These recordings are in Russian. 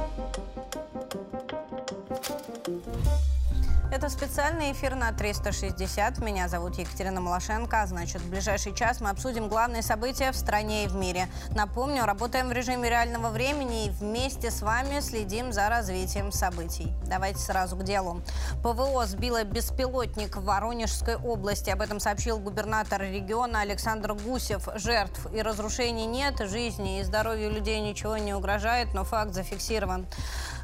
Thank you. Это специальный эфир на 360. Меня зовут Екатерина Малашенко. А значит, в ближайший час мы обсудим главные события в стране и в мире. Напомню, работаем в режиме реального времени и вместе с вами следим за развитием событий. Давайте сразу к делу. ПВО сбило беспилотник в Воронежской области. Об этом сообщил губернатор региона Александр Гусев. Жертв и разрушений нет, жизни и здоровью людей ничего не угрожает, но факт зафиксирован.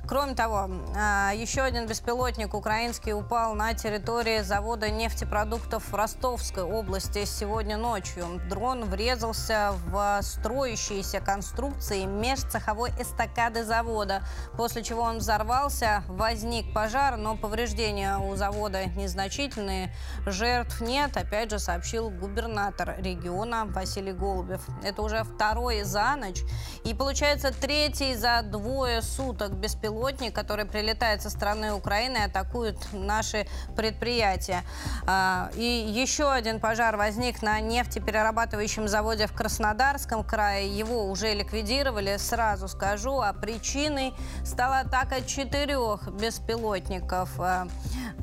Кроме того, а, еще один беспилотник украинский упал на территории завода нефтепродуктов в Ростовской области сегодня ночью. Дрон врезался в строящиеся конструкции межцеховой эстакады завода, после чего он взорвался, возник пожар, но повреждения у завода незначительные, жертв нет, опять же сообщил губернатор региона Василий Голубев. Это уже второй за ночь и получается третий за двое суток беспилотник беспилотник, который прилетает со стороны Украины и атакует наши предприятия. А, и еще один пожар возник на нефтеперерабатывающем заводе в Краснодарском крае. Его уже ликвидировали, сразу скажу. А причиной стала атака четырех беспилотников, а,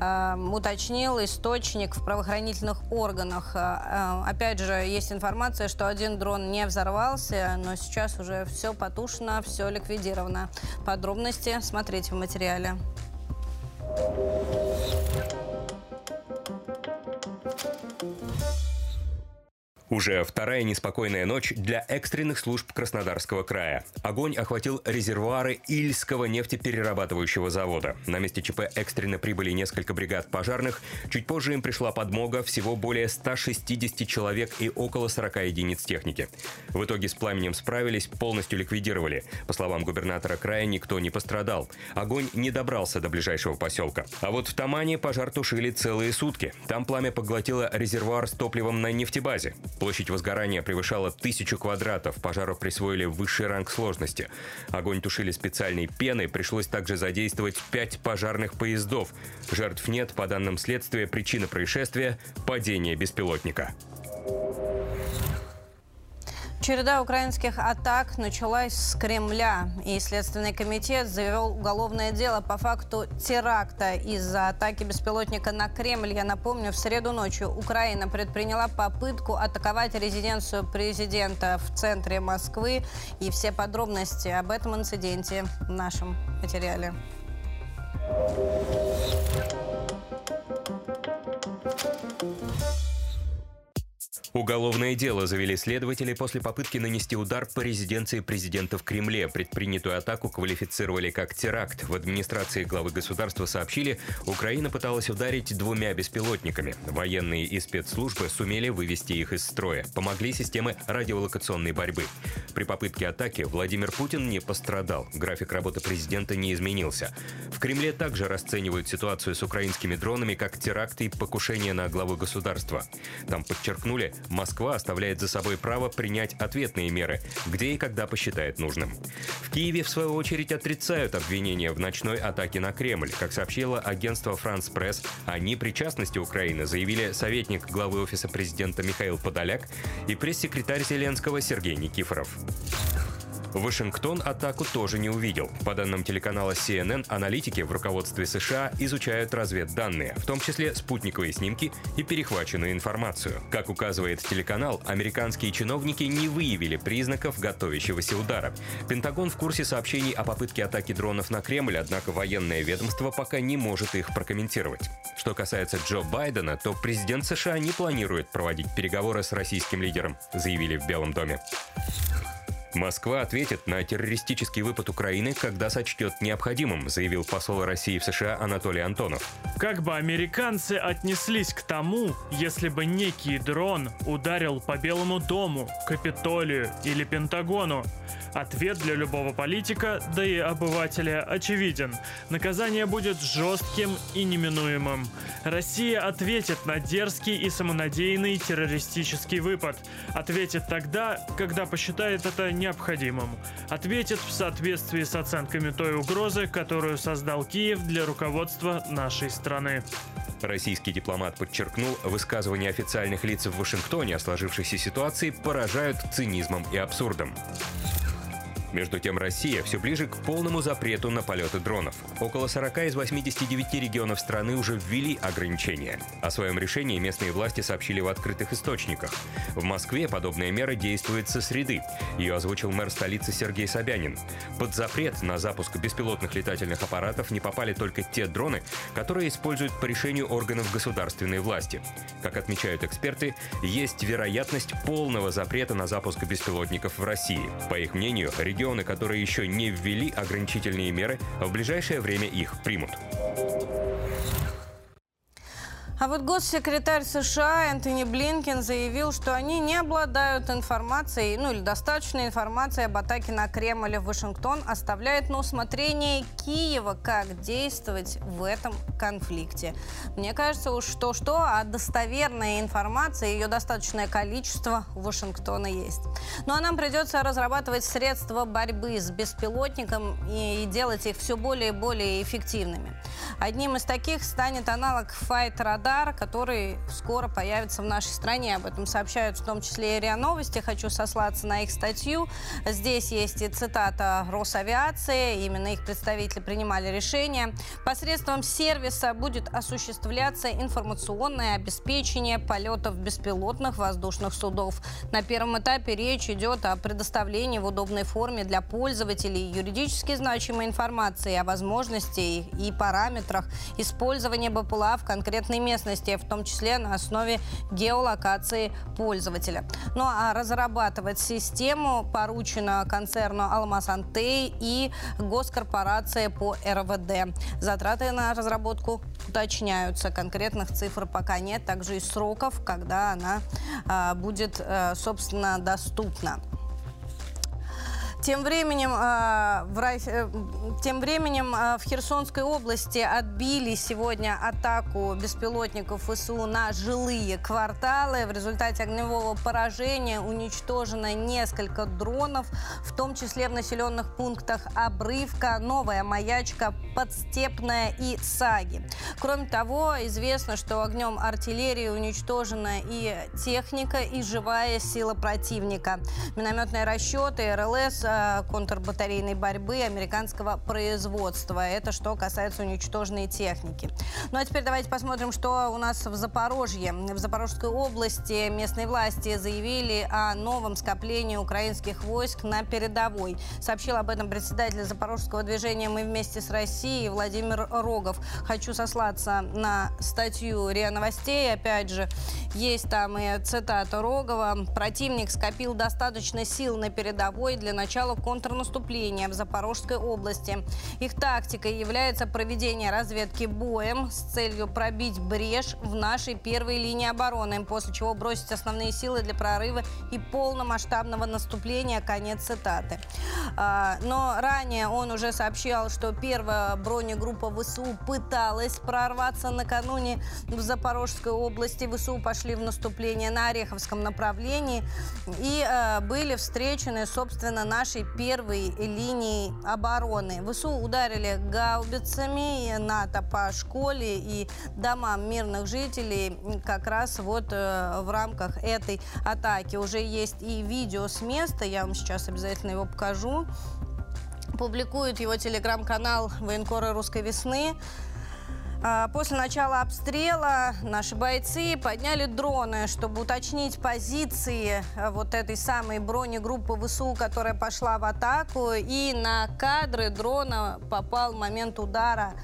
а, уточнил источник в правоохранительных органах. Опять же, есть информация, что один дрон не взорвался, но сейчас уже все потушено, все ликвидировано. Подробности смотреть в материале. Уже вторая неспокойная ночь для экстренных служб Краснодарского края. Огонь охватил резервуары Ильского нефтеперерабатывающего завода. На месте ЧП экстренно прибыли несколько бригад пожарных. Чуть позже им пришла подмога, всего более 160 человек и около 40 единиц техники. В итоге с пламенем справились, полностью ликвидировали. По словам губернатора края, никто не пострадал. Огонь не добрался до ближайшего поселка. А вот в Тамане пожар тушили целые сутки. Там пламя поглотило резервуар с топливом на нефтебазе. Площадь возгорания превышала тысячу квадратов, пожару присвоили высший ранг сложности. Огонь тушили специальной пеной, пришлось также задействовать пять пожарных поездов. Жертв нет, по данным следствия, причина происшествия – падение беспилотника. Череда украинских атак началась с Кремля, и Следственный комитет завел уголовное дело по факту теракта из-за атаки беспилотника на Кремль. Я напомню, в среду ночью Украина предприняла попытку атаковать резиденцию президента в центре Москвы. И все подробности об этом инциденте в нашем материале. Уголовное дело завели следователи после попытки нанести удар по резиденции президента в Кремле. Предпринятую атаку квалифицировали как теракт. В администрации главы государства сообщили, Украина пыталась ударить двумя беспилотниками. Военные и спецслужбы сумели вывести их из строя. Помогли системы радиолокационной борьбы. При попытке атаки Владимир Путин не пострадал. График работы президента не изменился. В Кремле также расценивают ситуацию с украинскими дронами как теракт и покушение на главу государства. Там подчеркнули, Москва оставляет за собой право принять ответные меры, где и когда посчитает нужным. В Киеве, в свою очередь, отрицают обвинения в ночной атаке на Кремль. Как сообщило агентство «Франс Пресс», о непричастности Украины заявили советник главы Офиса президента Михаил Подоляк и пресс-секретарь Зеленского Сергей Никифоров. Вашингтон атаку тоже не увидел. По данным телеканала CNN, аналитики в руководстве США изучают разведданные, в том числе спутниковые снимки и перехваченную информацию. Как указывает телеканал, американские чиновники не выявили признаков готовящегося удара. Пентагон в курсе сообщений о попытке атаки дронов на Кремль, однако военное ведомство пока не может их прокомментировать. Что касается Джо Байдена, то президент США не планирует проводить переговоры с российским лидером, заявили в Белом доме. Москва ответит на террористический выпад Украины, когда сочтет необходимым, заявил посол России в США Анатолий Антонов. Как бы американцы отнеслись к тому, если бы некий дрон ударил по Белому дому, Капитолию или Пентагону? Ответ для любого политика, да и обывателя, очевиден. Наказание будет жестким и неминуемым. Россия ответит на дерзкий и самонадеянный террористический выпад. Ответит тогда, когда посчитает это необходимым. Ответит в соответствии с оценками той угрозы, которую создал Киев для руководства нашей страны. Российский дипломат подчеркнул, высказывания официальных лиц в Вашингтоне о сложившейся ситуации поражают цинизмом и абсурдом. Между тем, Россия все ближе к полному запрету на полеты дронов. Около 40 из 89 регионов страны уже ввели ограничения. О своем решении местные власти сообщили в открытых источниках. В Москве подобная мера действует со среды. Ее озвучил мэр столицы Сергей Собянин. Под запрет на запуск беспилотных летательных аппаратов не попали только те дроны, которые используют по решению органов государственной власти. Как отмечают эксперты, есть вероятность полного запрета на запуск беспилотников в России. По их мнению, регион регионы, которые еще не ввели ограничительные меры, в ближайшее время их примут. А вот госсекретарь США Энтони Блинкен заявил, что они не обладают информацией, ну или достаточной информацией об атаке на Кремль и Вашингтон, оставляет на усмотрение Киева, как действовать в этом конфликте. Мне кажется, уж что-что, а достоверная информация, ее достаточное количество у Вашингтона есть. Ну а нам придется разрабатывать средства борьбы с беспилотником и делать их все более и более эффективными. Одним из таких станет аналог Fight Radar радар, который скоро появится в нашей стране. Об этом сообщают в том числе и РИА Новости. Хочу сослаться на их статью. Здесь есть и цитата Росавиации. Именно их представители принимали решение. Посредством сервиса будет осуществляться информационное обеспечение полетов беспилотных воздушных судов. На первом этапе речь идет о предоставлении в удобной форме для пользователей юридически значимой информации о возможности и параметрах использования БПЛА в конкретной местности местности, в том числе на основе геолокации пользователя. Ну а разрабатывать систему поручено концерну «Алмаз Антей» и госкорпорация по РВД. Затраты на разработку уточняются. Конкретных цифр пока нет, также и сроков, когда она а, будет, а, собственно, доступна. Тем временем, э, в, э, тем временем э, в Херсонской области отбили сегодня атаку беспилотников ВСУ на жилые кварталы. В результате огневого поражения уничтожено несколько дронов, в том числе в населенных пунктах Обрывка, Новая Маячка, Подстепная и Саги. Кроме того, известно, что огнем артиллерии уничтожена и техника, и живая сила противника. Минометные расчеты, РЛС контрбатарейной борьбы американского производства. Это что касается уничтоженной техники. Ну а теперь давайте посмотрим, что у нас в Запорожье. В Запорожской области местные власти заявили о новом скоплении украинских войск на передовой. Сообщил об этом председатель Запорожского движения «Мы вместе с Россией» Владимир Рогов. Хочу сослаться на статью РИА Новостей. Опять же, есть там и цитата Рогова. Противник скопил достаточно сил на передовой для начала начала контрнаступления в Запорожской области. Их тактикой является проведение разведки боем с целью пробить брешь в нашей первой линии обороны, после чего бросить основные силы для прорыва и полномасштабного наступления. Конец цитаты. А, но ранее он уже сообщал, что первая бронегруппа ВСУ пыталась прорваться накануне в Запорожской области. ВСУ пошли в наступление на Ореховском направлении и а, были встречены, собственно, наши нашей первой линии обороны. ВСУ ударили гаубицами НАТО по школе и домам мирных жителей как раз вот э, в рамках этой атаки. Уже есть и видео с места, я вам сейчас обязательно его покажу. Публикует его телеграм-канал «Военкоры русской весны». А, после начала обстрела наши бойцы подняли дроны, чтобы уточнить позиции а, вот этой самой бронегруппы ВСУ, которая пошла в атаку. И на кадры дрона попал момент удара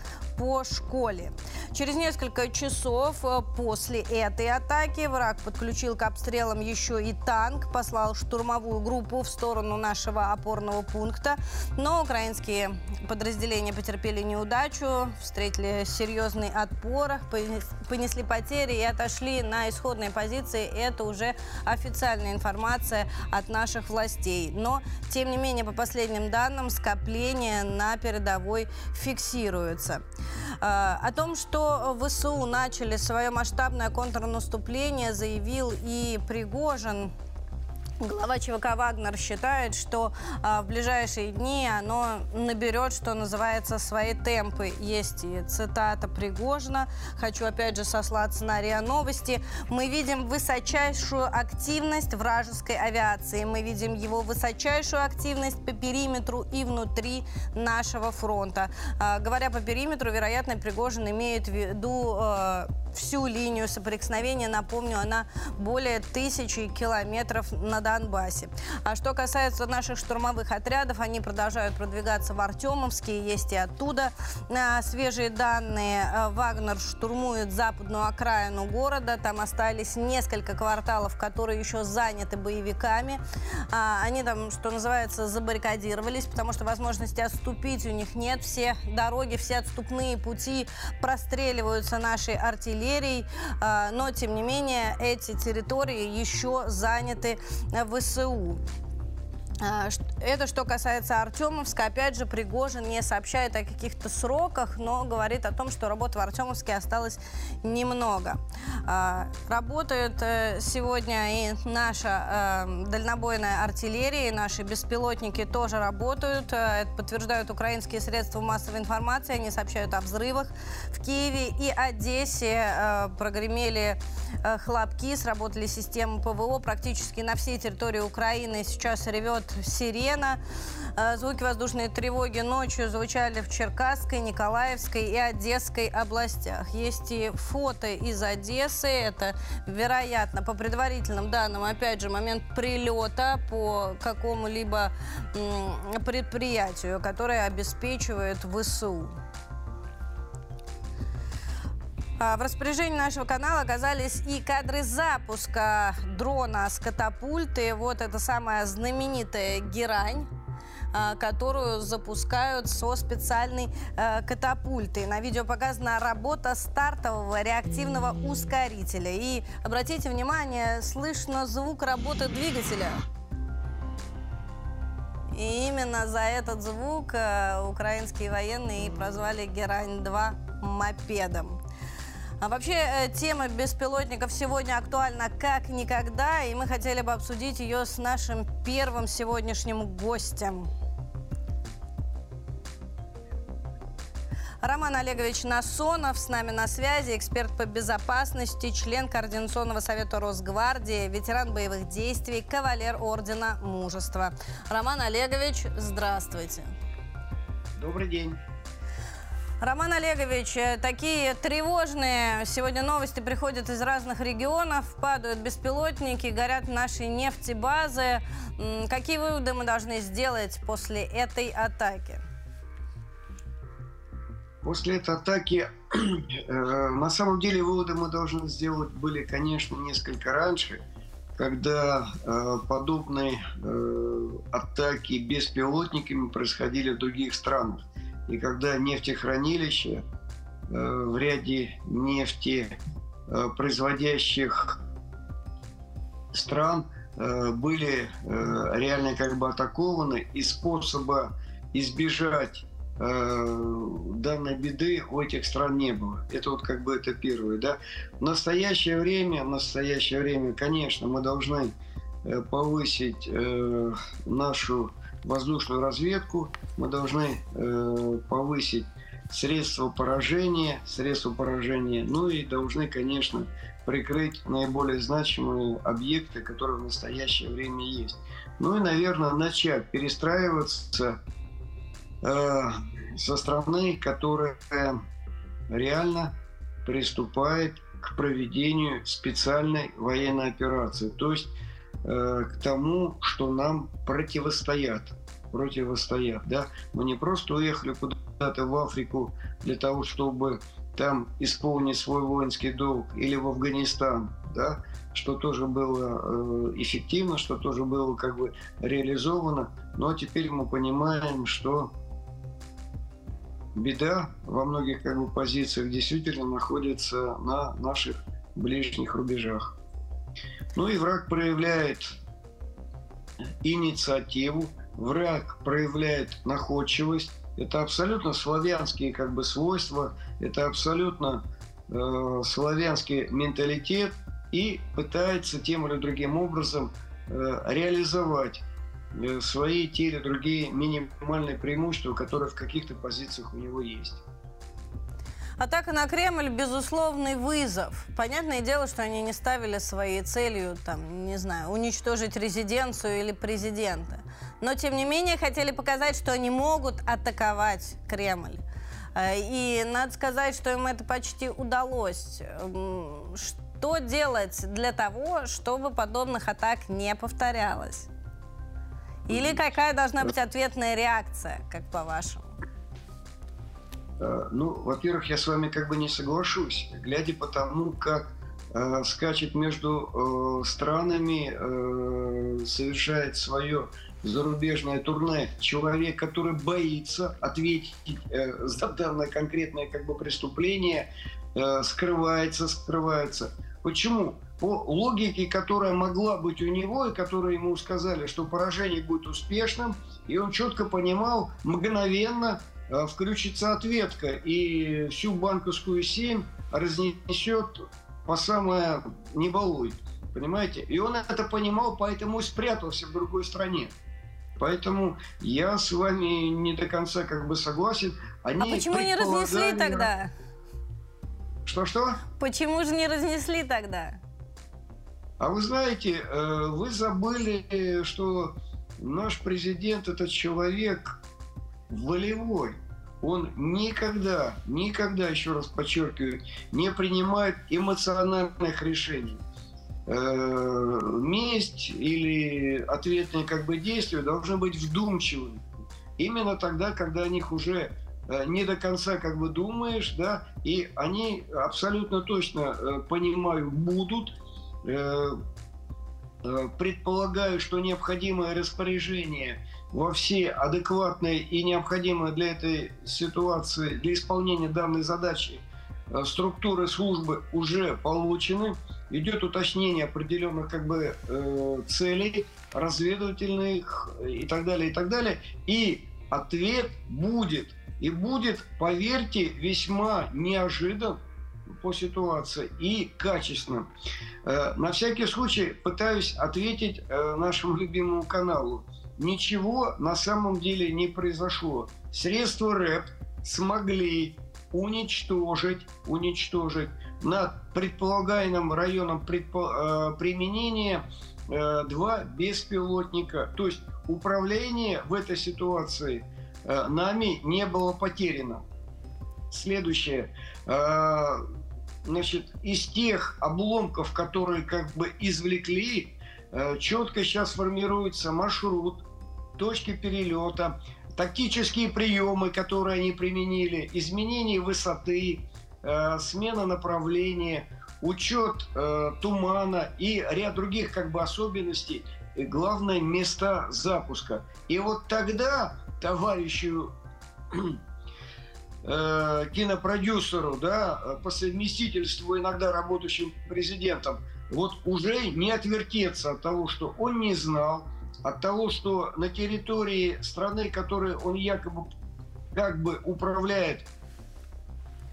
по школе. Через несколько часов э, после этой атаки враг подключил к обстрелам еще и танк, послал штурмовую группу в сторону нашего опорного пункта. Но украинские подразделения потерпели неудачу, встретили серьезный отпор, понесли потери и отошли на исходные позиции. Это уже официальная информация от наших властей. Но, тем не менее, по последним данным, скопление на передовой фиксируется. Э, о том, что ВСУ начали свое масштабное контрнаступление, заявил и Пригожин Глава ЧВК «Вагнер» считает, что а, в ближайшие дни оно наберет, что называется, свои темпы. Есть и цитата Пригожина. Хочу опять же сослаться на РИА Новости. Мы видим высочайшую активность вражеской авиации. Мы видим его высочайшую активность по периметру и внутри нашего фронта. А, говоря по периметру, вероятно, Пригожин имеет в виду а, всю линию соприкосновения. Напомню, она более тысячи километров на Донбассе. А что касается наших штурмовых отрядов, они продолжают продвигаться в Артемовске. Есть и оттуда а, свежие данные. А, Вагнер штурмует западную окраину города. Там остались несколько кварталов, которые еще заняты боевиками. А, они там, что называется, забаррикадировались, потому что возможности отступить у них нет. Все дороги, все отступные пути простреливаются нашей артиллерией а, но тем не менее эти территории еще заняты ВСУ. А, это что касается Артемовска. Опять же, Пригожин не сообщает о каких-то сроках, но говорит о том, что работы в Артемовске осталось немного. А, работает э, сегодня и наша э, дальнобойная артиллерия, и наши беспилотники тоже работают. Э, это подтверждают украинские средства массовой информации. Они сообщают о взрывах в Киеве и Одессе. Прогремели хлопки, сработали системы ПВО практически на всей территории Украины. Сейчас ревет сирена. Э, звуки воздушной тревоги ночью звучали в Черкасской, Николаевской и Одесской областях. Есть и фото из Одессы. Это, вероятно, по предварительным данным, опять же, момент прилета по какому-либо предприятию, которое обеспечивает ВСУ. А, в распоряжении нашего канала оказались и кадры запуска дрона с катапульты. Вот это самая знаменитая герань а, которую запускают со специальной э, катапультой. На видео показана работа стартового реактивного ускорителя. И обратите внимание, слышно звук работы двигателя. И именно за этот звук э, украинские военные прозвали Герань-2 мопедом. А вообще э, тема беспилотников сегодня актуальна как никогда, и мы хотели бы обсудить ее с нашим первым сегодняшним гостем. Роман Олегович Насонов с нами на связи, эксперт по безопасности, член Координационного совета Росгвардии, ветеран боевых действий, кавалер Ордена Мужества. Роман Олегович, здравствуйте. Добрый день. Роман Олегович, э, такие тревожные сегодня новости приходят из разных регионов, падают беспилотники, горят наши нефтебазы. Какие выводы мы должны сделать после этой атаки? После этой атаки, э, на самом деле, выводы мы должны сделать были, конечно, несколько раньше, когда э, подобные атаки беспилотниками происходили в других странах. И когда нефтехранилища э, в ряде нефти э, производящих стран э, были реально как бы атакованы, и способа избежать данной беды у этих стран не было. Это вот как бы это первое, да. В настоящее время, в настоящее время, конечно, мы должны повысить нашу воздушную разведку, мы должны э, повысить средства поражения, средства поражения, ну и должны, конечно, прикрыть наиболее значимые объекты, которые в настоящее время есть. Ну и, наверное, начать перестраиваться э, со страны, которая реально приступает к проведению специальной военной операции. То есть к тому, что нам противостоят. Противостоят, да. Мы не просто уехали куда-то в Африку для того, чтобы там исполнить свой воинский долг или в Афганистан, да, что тоже было э, эффективно, что тоже было как бы реализовано. Но теперь мы понимаем, что беда во многих как бы позициях действительно находится на наших ближних рубежах. Ну и враг проявляет инициативу, враг проявляет находчивость. Это абсолютно славянские как бы свойства, это абсолютно э, славянский менталитет и пытается тем или другим образом реализовать свои те или другие минимальные преимущества, которые в каких-то позициях у него есть. Атака на Кремль – безусловный вызов. Понятное дело, что они не ставили своей целью, там, не знаю, уничтожить резиденцию или президента. Но, тем не менее, хотели показать, что они могут атаковать Кремль. Э, и надо сказать, что им это почти удалось. Что делать для того, чтобы подобных атак не повторялось? Или какая должна быть ответная реакция, как по-вашему? Э, ну, во-первых, я с вами как бы не соглашусь, глядя по тому, как э, скачет между э, странами, э, совершает свое зарубежное турне человек, который боится ответить э, за данное конкретное как бы преступление, э, скрывается, скрывается. Почему? По логике, которая могла быть у него, и которую ему сказали, что поражение будет успешным, и он четко понимал мгновенно, включится ответка, и всю банковскую семь разнесет по самое не балуй. Понимаете? И он это понимал, поэтому и спрятался в другой стране. Поэтому я с вами не до конца как бы согласен. Они а почему не разнесли тогда? Что-что? Почему же не разнесли тогда? А вы знаете, э, вы забыли, что наш президент это человек, волевой. Он никогда, никогда, еще раз подчеркиваю, не принимает эмоциональных решений. Э, месть или ответные как бы действия должны быть вдумчивыми. Именно тогда, когда о них уже э, не до конца как бы думаешь, да, и они абсолютно точно, э, понимаю, будут, предполагаю, что необходимое распоряжение во все адекватные и необходимые для этой ситуации, для исполнения данной задачи э, структуры службы уже получены. Идет уточнение определенных как бы э, целей разведывательных и так далее, и так далее. И ответ будет. И будет, поверьте, весьма неожидан по ситуации и качественным. Э, на всякий случай пытаюсь ответить э, нашему любимому каналу ничего на самом деле не произошло. Средства РЭП смогли уничтожить, уничтожить над предполагаемым районом предпо- э, применения э, два беспилотника. То есть управление в этой ситуации э, нами не было потеряно. Следующее. Э, значит, из тех обломков, которые как бы извлекли, э, четко сейчас формируется маршрут точки перелета, тактические приемы, которые они применили, изменение высоты, э, смена направления, учет э, тумана и ряд других как бы особенностей, и главное места запуска. И вот тогда товарищу э, кинопродюсеру, да, по совместительству иногда работающим президентом, вот уже не отвертеться от того, что он не знал, от того, что на территории страны, которой он якобы как бы управляет,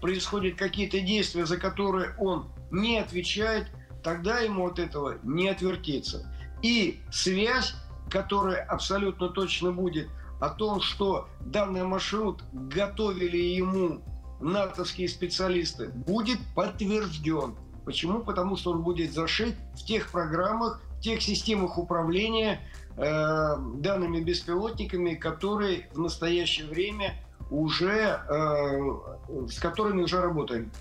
происходят какие-то действия, за которые он не отвечает, тогда ему от этого не отвертеться. И связь, которая абсолютно точно будет о том, что данный маршрут готовили ему натовские специалисты, будет подтвержден. Почему? Потому что он будет зашит в тех программах, в тех системах управления, Э, данными беспилотниками, которые в настоящее время уже, э, с которыми уже работаем.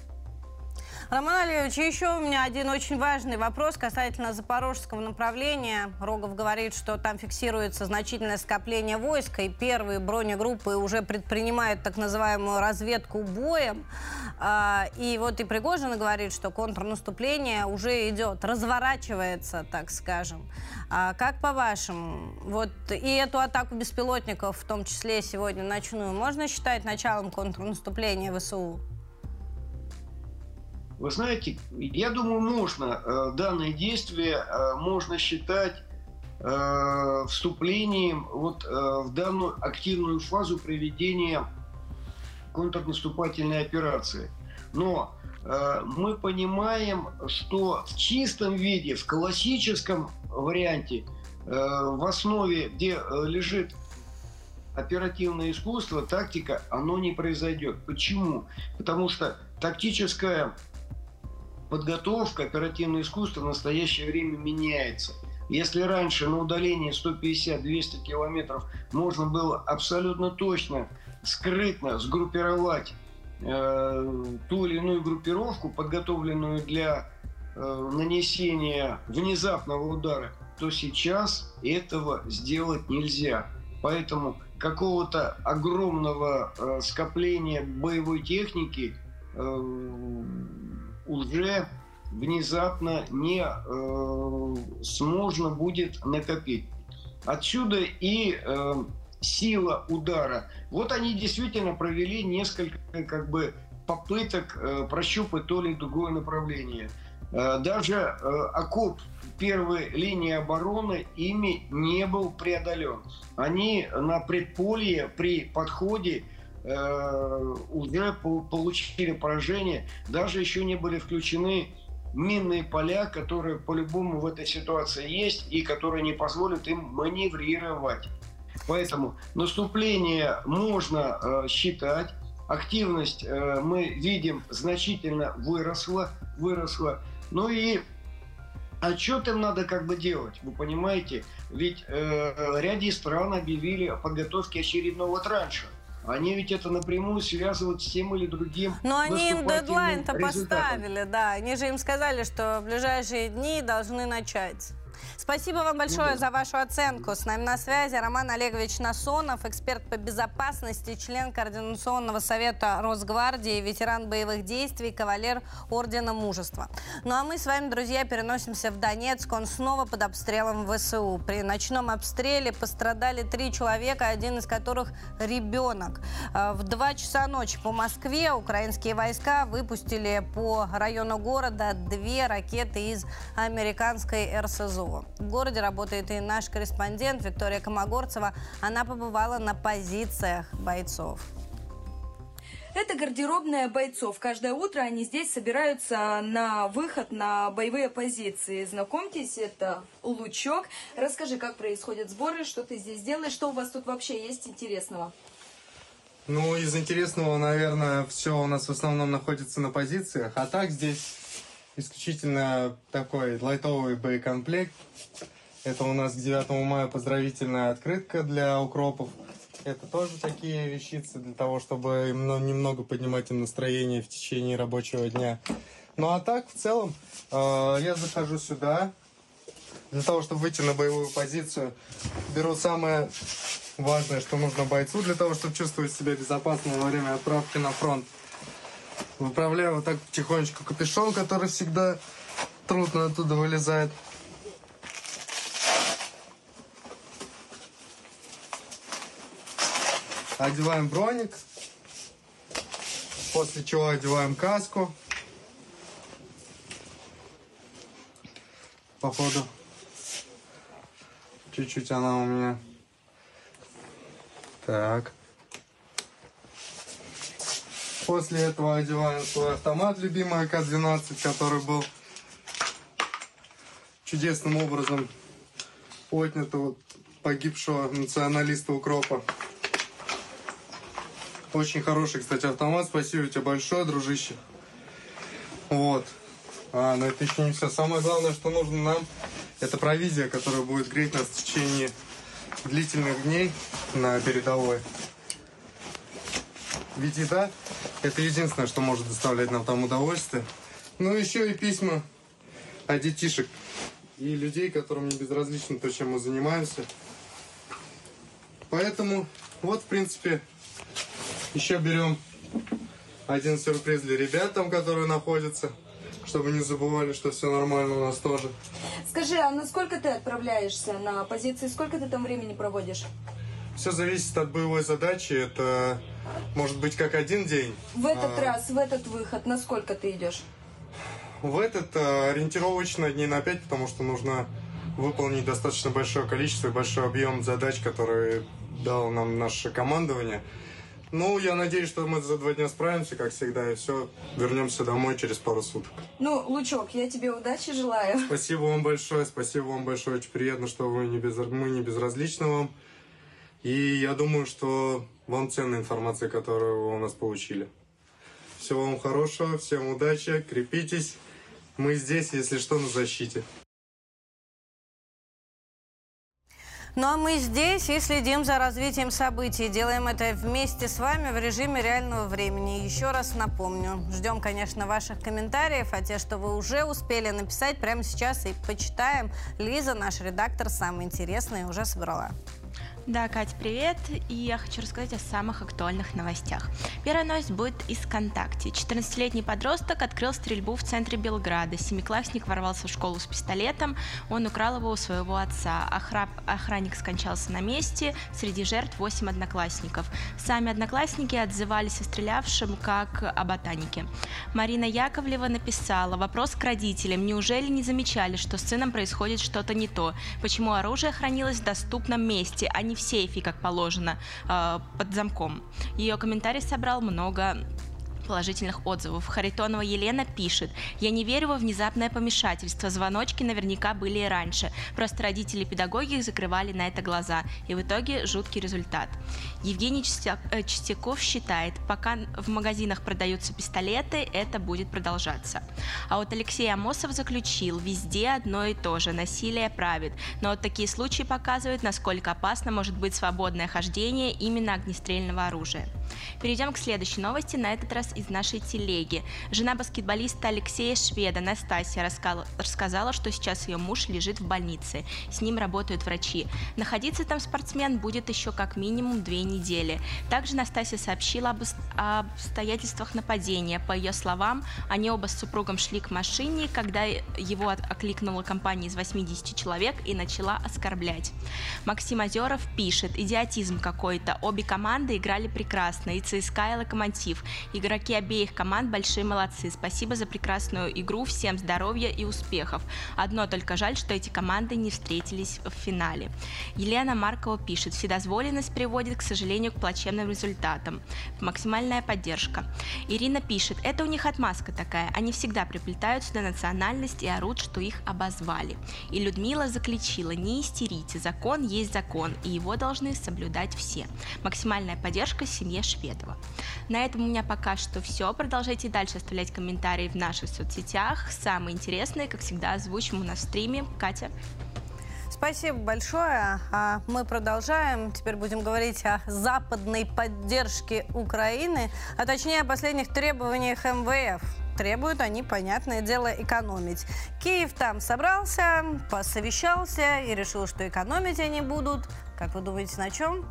Роман Олегович, еще у меня один очень важный вопрос касательно запорожского направления. Рогов говорит, что там фиксируется значительное скопление войска, и первые бронегруппы уже предпринимают так называемую разведку боем. А, и вот и Пригожин говорит, что контрнаступление уже идет, разворачивается, так скажем. А как по-вашему, вот и эту атаку беспилотников, в том числе сегодня ночную, можно считать началом контрнаступления ВСУ? Вы знаете, я думаю, можно э, данное действие э, можно считать э, вступлением вот в данную активную фазу проведения контрнаступательной операции. Но мы понимаем, что в чистом виде, в классическом варианте в основе, где лежит оперативное искусство, тактика, оно не произойдет. Почему? Потому что тактическая подготовка, оперативное искусство в настоящее время меняется. Если раньше на удалении 150-200 километров можно было абсолютно точно, скрытно сгруппировать э, ту или иную группировку, подготовленную для э, нанесения внезапного удара, то сейчас этого сделать нельзя. Поэтому какого-то огромного э, скопления боевой техники э, уже внезапно не э, сможно будет накопить. Отсюда и э, сила удара. Вот они действительно провели несколько как бы попыток э, прощупать то или другое направление. Э, даже э, окоп первой линии обороны ими не был преодолен. Они на предполье при подходе э, уже получили поражение, даже еще не были включены минные поля, которые по-любому в этой ситуации есть и которые не позволят им маневрировать. Поэтому наступление можно э, считать, активность э, мы видим значительно выросла, выросла. Ну и а что там надо как бы делать? Вы понимаете? Ведь э, ряде стран объявили о подготовке очередного транша. Они ведь это напрямую связывают с тем или другим. Но они им дедлайн-то поставили, да. Они же им сказали, что в ближайшие дни должны начать. Спасибо вам большое за вашу оценку. С нами на связи Роман Олегович Насонов, эксперт по безопасности, член Координационного совета Росгвардии, ветеран боевых действий, кавалер Ордена Мужества. Ну а мы с вами, друзья, переносимся в Донецк. Он снова под обстрелом ВСУ. При ночном обстреле пострадали три человека, один из которых ребенок. А, в 2 часа ночи по Москве украинские войска выпустили по району города две ракеты из американской РСЗО. В городе работает и наш корреспондент Виктория Комогорцева. Она побывала на позициях бойцов. Это гардеробная бойцов. Каждое утро они здесь собираются на выход на боевые позиции. Знакомьтесь, это Лучок. Расскажи, как происходят сборы, что ты здесь делаешь, что у вас тут вообще есть интересного? Ну, из интересного, наверное, все у нас в основном находится на позициях. А так здесь исключительно такой лайтовый боекомплект. Это у нас к 9 мая поздравительная открытка для укропов. Это тоже такие вещицы для того, чтобы немного поднимать им настроение в течение рабочего дня. Ну а так, в целом, э, я захожу сюда для того, чтобы выйти на боевую позицию. Беру самое важное, что нужно бойцу для того, чтобы чувствовать себя безопасно во время отправки на фронт. Выправляю вот так тихонечко капюшон, который всегда трудно оттуда вылезает. Одеваем броник. После чего одеваем каску. Походу. Чуть-чуть она у меня. Так. После этого одеваем свой автомат, любимый АК-12, который был чудесным образом отнят у погибшего националиста Укропа. Очень хороший, кстати, автомат. Спасибо тебе большое, дружище. Вот. А, но это еще не все. Самое главное, что нужно нам, это провизия, которая будет греть нас в течение длительных дней на передовой. Ведь еда – это единственное, что может доставлять нам там удовольствие. Ну, еще и письма от детишек и людей, которым не безразлично то, чем мы занимаемся. Поэтому вот, в принципе, еще берем один сюрприз для ребят там, которые находятся, чтобы не забывали, что все нормально у нас тоже. Скажи, а насколько ты отправляешься на позиции? Сколько ты там времени проводишь? Все зависит от боевой задачи. Это может быть как один день. В этот а... раз, в этот выход, на сколько ты идешь? В этот а, ориентировочно дней на 5, потому что нужно выполнить достаточно большое количество и большой объем задач, которые дало нам наше командование. Ну, я надеюсь, что мы за два дня справимся, как всегда, и все, вернемся домой через пару суток. Ну, Лучок, я тебе удачи желаю. Спасибо вам большое, спасибо вам большое. Очень приятно, что вы не без, мы не безразличны вам. И я думаю, что вам ценная информация, которую вы у нас получили. Всего вам хорошего, всем удачи, крепитесь. Мы здесь, если что, на защите. Ну а мы здесь и следим за развитием событий. Делаем это вместе с вами в режиме реального времени. Еще раз напомню, ждем, конечно, ваших комментариев, а те, что вы уже успели написать, прямо сейчас и почитаем. Лиза, наш редактор, самые интересные уже собрала. Да, Катя, привет. И я хочу рассказать о самых актуальных новостях. Первая новость будет из ВКонтакте. 14-летний подросток открыл стрельбу в центре Белграда. Семиклассник ворвался в школу с пистолетом. Он украл его у своего отца. Охрап... Охранник скончался на месте. Среди жертв 8 одноклассников. Сами одноклассники отзывались о стрелявшем как о ботанике. Марина Яковлева написала «Вопрос к родителям. Неужели не замечали, что с сыном происходит что-то не то? Почему оружие хранилось в доступном месте, а не в сейфе, как положено, э, под замком. Ее комментарий собрал много положительных отзывов. Харитонова Елена пишет, «Я не верю во внезапное помешательство. Звоночки наверняка были и раньше. Просто родители и педагоги закрывали на это глаза. И в итоге жуткий результат». Евгений э, Чистяков считает, пока в магазинах продаются пистолеты, это будет продолжаться. А вот Алексей Амосов заключил, везде одно и то же, насилие правит. Но вот такие случаи показывают, насколько опасно может быть свободное хождение именно огнестрельного оружия. Перейдем к следующей новости, на этот раз из нашей телеги. Жена баскетболиста Алексея Шведа, Настасья, рассказала, что сейчас ее муж лежит в больнице. С ним работают врачи. Находиться там спортсмен будет еще как минимум две недели. Также Настасья сообщила об обстоятельствах нападения. По ее словам, они оба с супругом шли к машине, когда его окликнула компания из 80 человек и начала оскорблять. Максим Озеров пишет, идиотизм какой-то. Обе команды играли прекрасно, и ЦСКА, и Локомотив. Игроки Игроки обеих команд большие молодцы. Спасибо за прекрасную игру. Всем здоровья и успехов. Одно только жаль, что эти команды не встретились в финале. Елена Маркова пишет. Вседозволенность приводит, к сожалению, к плачевным результатам. Максимальная поддержка. Ирина пишет. Это у них отмазка такая. Они всегда приплетают сюда национальность и орут, что их обозвали. И Людмила заключила. Не истерите. Закон есть закон. И его должны соблюдать все. Максимальная поддержка семье Шведова. На этом у меня пока что что все. Продолжайте дальше оставлять комментарии в наших соцсетях. Самые интересные, как всегда, озвучим у нас в стриме. Катя. Спасибо большое. А мы продолжаем. Теперь будем говорить о западной поддержке Украины, а точнее о последних требованиях МВФ. Требуют они, понятное дело, экономить. Киев там собрался, посовещался и решил, что экономить они будут. Как вы думаете, на чем?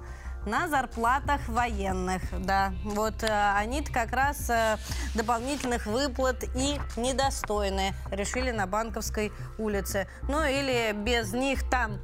На зарплатах военных. Да, вот э, они как раз э, дополнительных выплат и недостойны. Решили на Банковской улице. Ну или без них там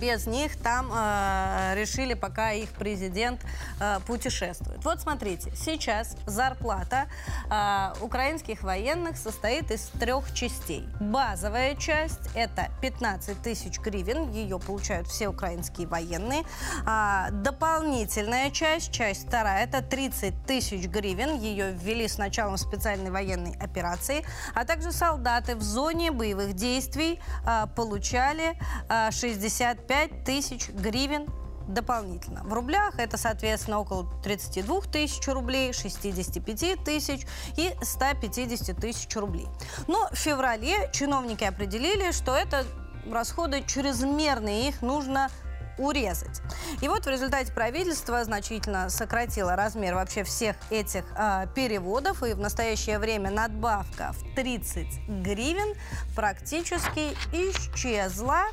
без них там э, решили, пока их президент э, путешествует. Вот смотрите, сейчас зарплата э, украинских военных состоит из трех частей. Базовая часть – это 15 тысяч гривен, ее получают все украинские военные. А, дополнительная часть, часть вторая – это 30 тысяч гривен, ее ввели с началом специальной военной операции, а также солдаты в зоне боевых действий э, получали э, 60 65 тысяч гривен дополнительно. В рублях это, соответственно, около 32 тысяч рублей, 65 тысяч и 150 тысяч рублей. Но в феврале чиновники определили, что это расходы чрезмерные, их нужно урезать. И вот в результате правительство значительно сократило размер вообще всех этих э, переводов, и в настоящее время надбавка в 30 гривен практически исчезла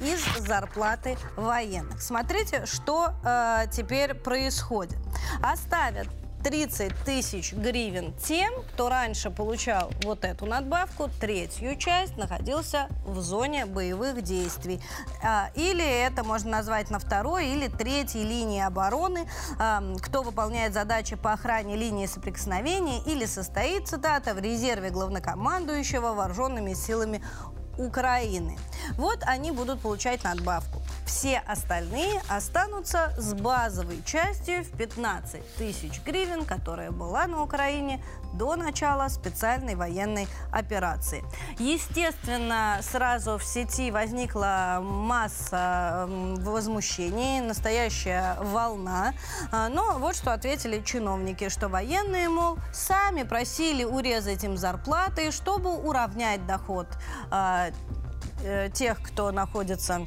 из зарплаты военных. Смотрите, что э, теперь происходит. Оставят 30 тысяч гривен тем, кто раньше получал вот эту надбавку, третью часть находился в зоне боевых действий. А, или это можно назвать на второй или третьей линии обороны, кто выполняет задачи по охране линии соприкосновения или состоит, цитата, в резерве главнокомандующего вооруженными силами Украины. Вот они будут получать надбавку. Все остальные останутся с базовой частью в 15 тысяч гривен, которая была на Украине до начала специальной военной операции. Естественно, сразу в сети возникла масса возмущений, настоящая волна. А, но вот что ответили чиновники, что военные, мол, сами просили урезать им зарплаты, чтобы уравнять доход а, э, тех, кто находится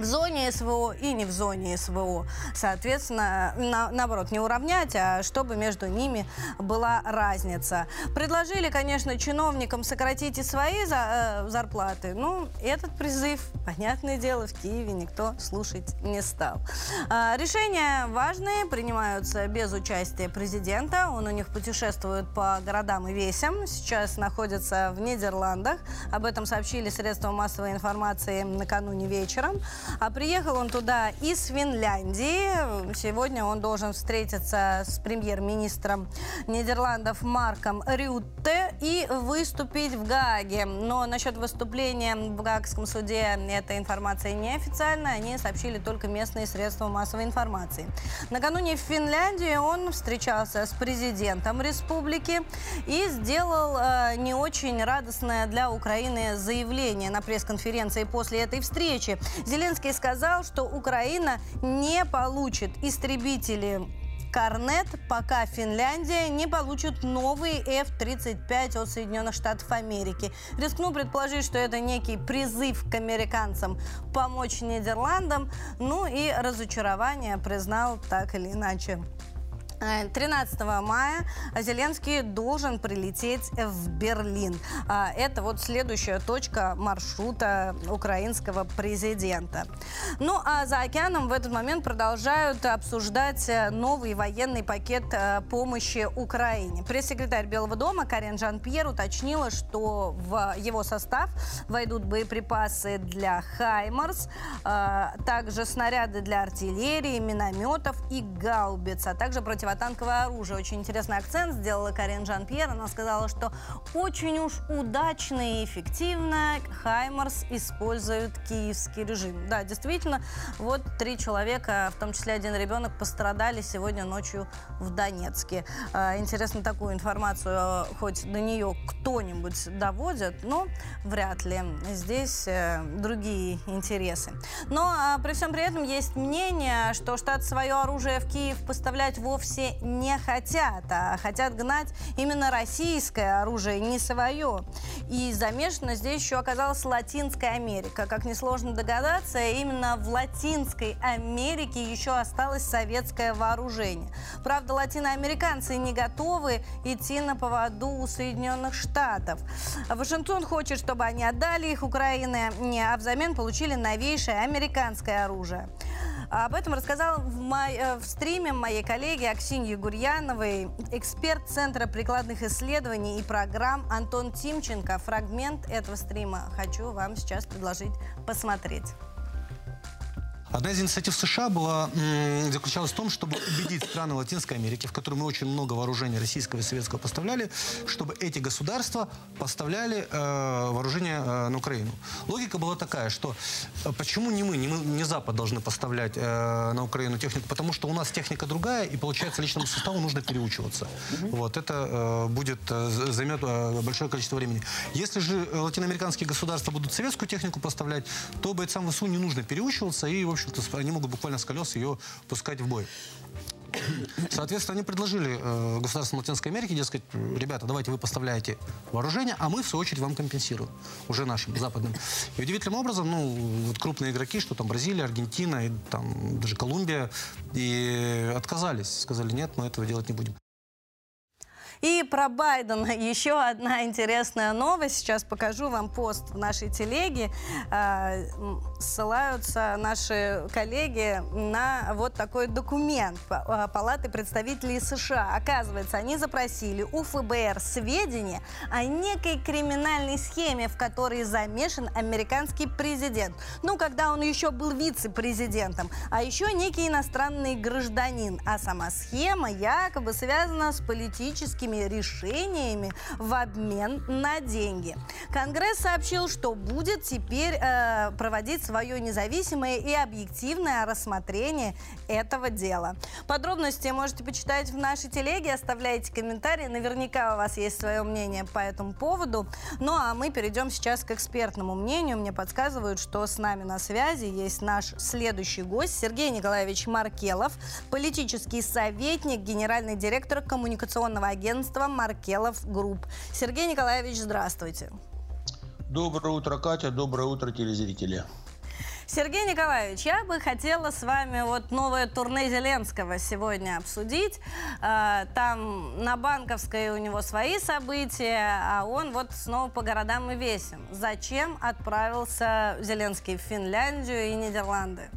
зоне СВО и не в зоне СВО. Соответственно, на, наоборот, не уравнять, а чтобы между ними была разница. Предложили, конечно, чиновникам сократить и свои за, э, зарплаты. Ну, этот призыв, понятное дело, в Киеве никто слушать не стал. А, решения важные, принимаются без участия президента. Он у них путешествует по городам и весям. Сейчас находится в Нидерландах. Об этом сообщили средства массовой информации накануне вечером. А приехал он туда из Финляндии. Сегодня он должен встретиться с премьер-министром Нидерландов Марком Рютте и выступить в Гааге. Но насчет выступления в Гаагском суде эта информация неофициальная. Они сообщили только местные средства массовой информации. Накануне в Финляндии он встречался с президентом республики и сделал э, не очень радостное для Украины заявление на пресс-конференции после этой встречи. Зеленский Зеленский сказал, что Украина не получит истребители Корнет, пока Финляндия не получит новые F-35 от Соединенных Штатов Америки. Рискну предположить, что это некий призыв к американцам помочь Нидерландам. Ну и разочарование признал так или иначе 13 э, мая Зеленский должен прилететь в Берлин. А, это вот следующая точка маршрута украинского президента. Ну а за океаном в этот момент продолжают обсуждать э, новый военный пакет э, помощи Украине. Пресс-секретарь Белого дома Карен Жан-Пьер уточнила, что в его состав войдут боеприпасы для «Хаймарс», также снаряды для артиллерии, минометов и гаубиц, а также противотанковые противотанковое оружие. Очень интересный акцент сделала Карен Жан-Пьер. Она сказала, что очень уж удачно и эффективно Хаймарс использует киевский режим. Да, действительно, вот три человека, в том числе один ребенок, пострадали сегодня ночью в Донецке. А, интересно, такую информацию а, хоть до нее кто-нибудь доводит, но вряд ли. Здесь э, другие интересы. Но а, при всем при этом есть мнение, что штат свое оружие в Киев поставлять вовсе вовсе не хотят, а хотят гнать именно российское оружие, не свое. И замешана здесь еще оказалась Латинская Америка. Как несложно догадаться, именно в Латинской Америке еще осталось советское вооружение. Правда, латиноамериканцы не готовы идти на поводу у Соединенных Штатов. Вашингтон хочет, чтобы они отдали их Украине, а взамен получили новейшее американское оружие. Об этом рассказал в, мой, э, в стриме моей коллеги Аксиньи Гурьяновой, эксперт Центра прикладных исследований и программ Антон Тимченко. Фрагмент этого стрима хочу вам сейчас предложить посмотреть. Одна из инициатив США была, заключалась в том, чтобы убедить страны Латинской Америки, в которой мы очень много вооружения российского и советского поставляли, чтобы эти государства поставляли э, вооружение э, на Украину. Логика была такая, что э, почему не мы, не, мы, не Запад должны поставлять э, на Украину технику, потому что у нас техника другая, и получается личному составу нужно переучиваться. Вот, это э, будет, э, займет э, большое количество времени. Если же латиноамериканские государства будут советскую технику поставлять, то бойцам ВСУ не нужно переучиваться, и, в общем общем-то, они могут буквально с колес ее пускать в бой. Соответственно, они предложили э, государствам Латинской Америки, дескать, ребята, давайте вы поставляете вооружение, а мы, в свою очередь, вам компенсируем, уже нашим, западным. И удивительным образом, ну, вот крупные игроки, что там Бразилия, Аргентина, и там даже Колумбия, и отказались, сказали, нет, мы этого делать не будем. И про Байдена еще одна интересная новость. Сейчас покажу вам пост в нашей телеге. А, ссылаются наши коллеги на вот такой документ а, Палаты представителей США. Оказывается, они запросили у ФБР сведения о некой криминальной схеме, в которой замешан американский президент. Ну, когда он еще был вице-президентом. А еще некий иностранный гражданин. А сама схема якобы связана с политическими своими решениями в обмен на деньги. Конгресс сообщил, что будет теперь э, проводить свое независимое и объективное рассмотрение этого дела. Подробности можете почитать в нашей телеге, оставляйте комментарии, наверняка у вас есть свое мнение по этому поводу. Ну а мы перейдем сейчас к экспертному мнению. Мне подсказывают, что с нами на связи есть наш следующий гость Сергей Николаевич Маркелов, политический советник, генеральный директор коммуникационного агентства Маркелов Групп. Сергей Николаевич, здравствуйте. Доброе утро, Катя. Доброе утро, телезрители. Сергей Николаевич, я бы хотела с вами вот новое турне Зеленского сегодня обсудить. А, там на Банковской у него свои события, а он вот снова по городам и весям. Зачем отправился Зеленский в Финляндию и Нидерланды?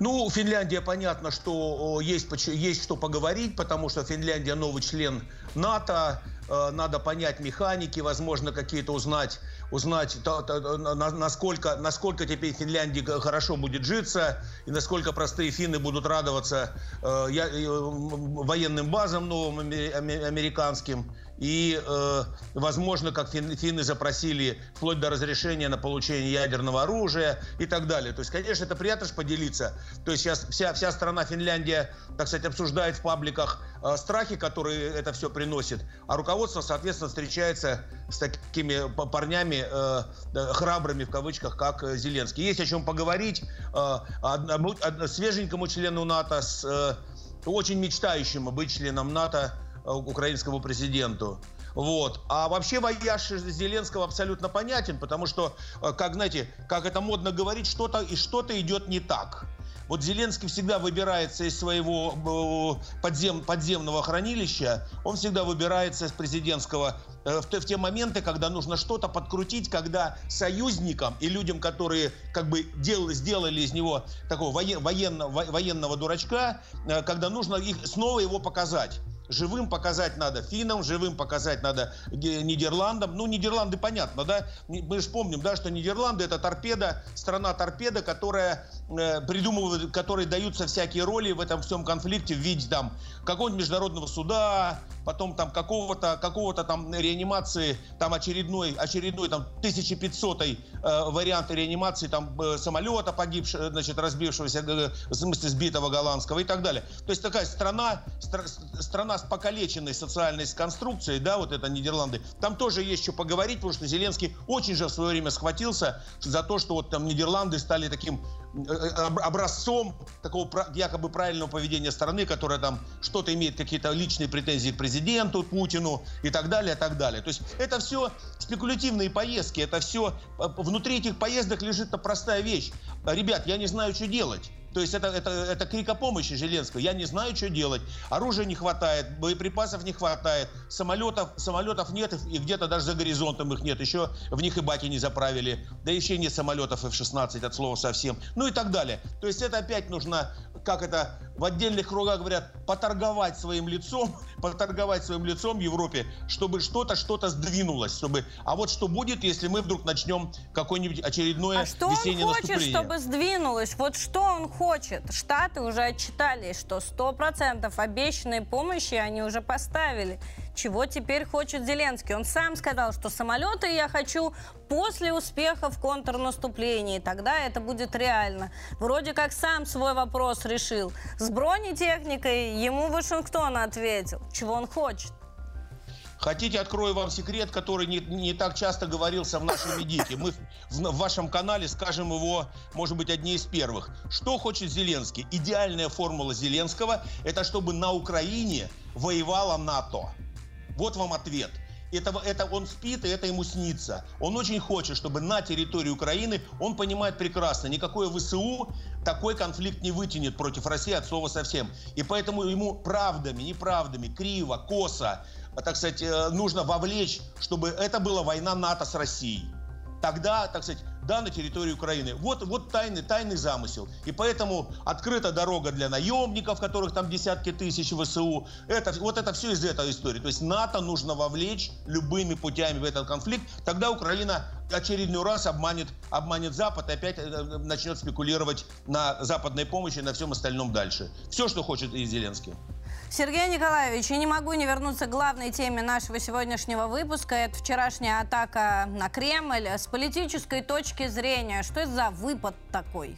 Ну, Финляндия, понятно, что есть, есть что поговорить, потому что Финляндия новый член НАТО, э, надо понять механики, возможно, какие-то узнать узнать, насколько, насколько теперь Финляндии хорошо будет житься, и насколько простые финны будут радоваться э, э, военным базам новым американским. И, э, возможно, как фин, финны запросили вплоть до разрешения на получение ядерного оружия и так далее. То есть, конечно, это приятно же поделиться. То есть сейчас вся, вся страна Финляндия, так сказать, обсуждает в пабликах э, страхи, которые это все приносит. А руководство, соответственно, встречается с такими парнями э, храбрыми, в кавычках, как э, Зеленский. Есть о чем поговорить. Э, одному, свеженькому члену НАТО, с э, очень мечтающему быть членом НАТО, украинскому президенту. Вот. А вообще вояж Зеленского абсолютно понятен, потому что, э, как, знаете, как это модно говорить, что-то и что-то идет не так. Вот Зеленский всегда выбирается из своего э, подзем, подземного хранилища, он всегда выбирается из президентского в, в те моменты, когда нужно что-то подкрутить, когда союзникам и людям, которые как бы делали, сделали из него такого воен, военного, военного дурачка, когда нужно их снова его показать. Живым показать надо финнам, живым показать надо Нидерландам. Ну, Нидерланды понятно, да? Мы же помним, да, что Нидерланды это торпеда, страна торпеда, которая э, придумывает, которой даются всякие роли в этом всем конфликте в виде там какого-нибудь международного суда, потом там какого-то какого-то там реанимации, там очередной, очередной там 1500 э, вариант реанимации там э, самолета погибшего, значит, разбившегося, э, в смысле сбитого голландского и так далее. То есть такая страна, стра, страна с покалеченной социальной конструкцией, да, вот это Нидерланды, там тоже есть что поговорить, потому что Зеленский очень же в свое время схватился за то, что вот там Нидерланды стали таким э, э, образцом такого якобы правильного поведения страны, которая там что-то имеет, какие-то личные претензии к президенту Путину и так далее, и так далее. То есть это все спекулятивные поездки, это все, э, внутри этих поездок лежит простая вещь. Ребят, я не знаю, что делать. То есть это, это, это крик о помощи Зеленского. Я не знаю, что делать. Оружия не хватает, боеприпасов не хватает, самолетов, самолетов нет, и где-то даже за горизонтом их нет. Еще в них и баки не заправили. Да еще нет самолетов F-16 от слова совсем. Ну и так далее. То есть это опять нужно, как это в отдельных кругах говорят, поторговать своим лицом, поторговать своим лицом в Европе, чтобы что-то, что-то сдвинулось. Чтобы... А вот что будет, если мы вдруг начнем какое-нибудь очередное а что весеннее он хочет, наступление? чтобы сдвинулось? Вот что он хочет? Штаты уже отчитались, что 100% обещанной помощи они уже поставили. Чего теперь хочет Зеленский? Он сам сказал, что самолеты я хочу после успеха в контрнаступлении. Тогда это будет реально. Вроде как сам свой вопрос решил. С бронетехникой ему Вашингтон ответил. Чего он хочет? Хотите, открою вам секрет, который не, не так часто говорился в нашей медике. Мы в, в вашем канале скажем его, может быть, одни из первых. Что хочет Зеленский? Идеальная формула Зеленского – это чтобы на Украине воевала НАТО. Вот вам ответ. Это, это он спит, и это ему снится. Он очень хочет, чтобы на территории Украины, он понимает прекрасно, никакое ВСУ такой конфликт не вытянет против России от слова совсем. И поэтому ему правдами, неправдами, криво, косо, так сказать, э, нужно вовлечь, чтобы это была война НАТО с Россией тогда, так сказать, да, на территории Украины. Вот, вот тайный, тайный замысел. И поэтому открыта дорога для наемников, которых там десятки тысяч в ВСУ. Это, вот это все из этой истории. То есть НАТО нужно вовлечь любыми путями в этот конфликт. Тогда Украина очередной раз обманет, обманет Запад и опять э, начнет спекулировать на западной помощи и на всем остальном дальше. Все, что хочет и Зеленский. Сергей Николаевич, я не могу не вернуться к главной теме нашего сегодняшнего выпуска. Это вчерашняя атака на Кремль. С политической точки зрения, что это за выпад такой?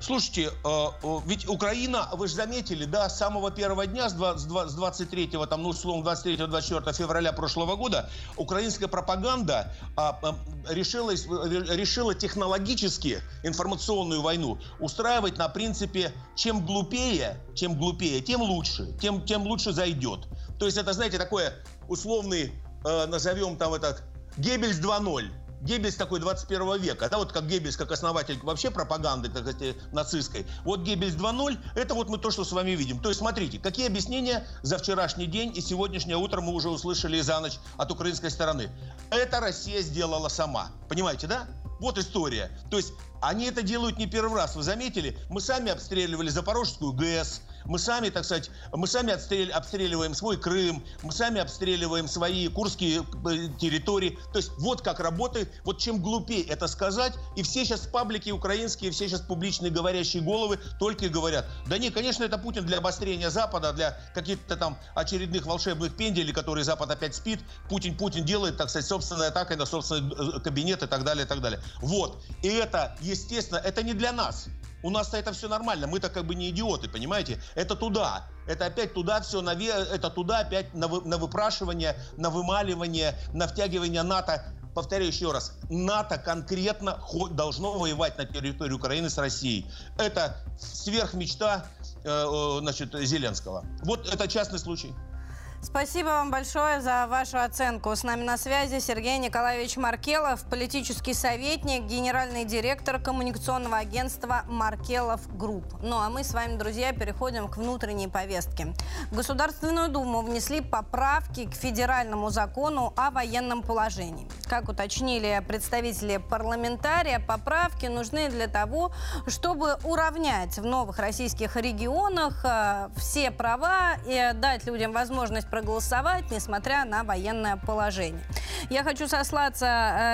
Слушайте, э, ведь Украина, вы же заметили, да, с самого первого дня, с 23, там, ну, условно, 23-24 февраля прошлого года, украинская пропаганда а, а, решила, решила технологически информационную войну устраивать на принципе, чем глупее, чем глупее, тем лучше, тем, тем лучше зайдет. То есть это, знаете, такое условный, э, назовем там этот, Геббельс 2.0. Геббельс такой 21 века, да, вот как Геббельс, как основатель вообще пропаганды, как эти, нацистской. Вот Геббельс 2.0, это вот мы то, что с вами видим. То есть, смотрите, какие объяснения за вчерашний день и сегодняшнее утро мы уже услышали за ночь от украинской стороны. Это Россия сделала сама. Понимаете, да? Вот история. То есть они это делают не первый раз. Вы заметили? Мы сами обстреливали Запорожскую ГЭС, мы сами, так сказать, мы сами отстрел, обстреливаем свой Крым, мы сами обстреливаем свои курские э, территории. То есть вот как работает, вот чем глупее это сказать, и все сейчас паблики украинские, все сейчас публичные говорящие головы только и говорят, да не, конечно, это Путин для обострения Запада, для каких-то там очередных волшебных пенделей, которые Запад опять спит, Путин, Путин делает, так сказать, собственной атакой на собственный э, кабинет и так далее, и так далее. Вот. И это, естественно, это не для нас. У нас-то это все нормально, мы-то как бы не идиоты, понимаете? Это туда, это опять туда все, наве... это туда опять на, вы... на выпрашивание, на вымаливание, на втягивание НАТО. Повторяю еще раз, НАТО конкретно должно воевать на территории Украины с Россией. Это сверхмечта э, значит, Зеленского. Вот это частный случай. Спасибо вам большое за вашу оценку. С нами на связи Сергей Николаевич Маркелов, политический советник, генеральный директор коммуникационного агентства Маркелов Групп. Ну а мы с вами, друзья, переходим к внутренней повестке. В Государственную Думу внесли поправки к федеральному закону о военном положении. Как уточнили представители парламентария, поправки нужны для того, чтобы уравнять в новых российских регионах э, все права и дать людям возможность проголосовать, несмотря на военное положение. Я хочу сослаться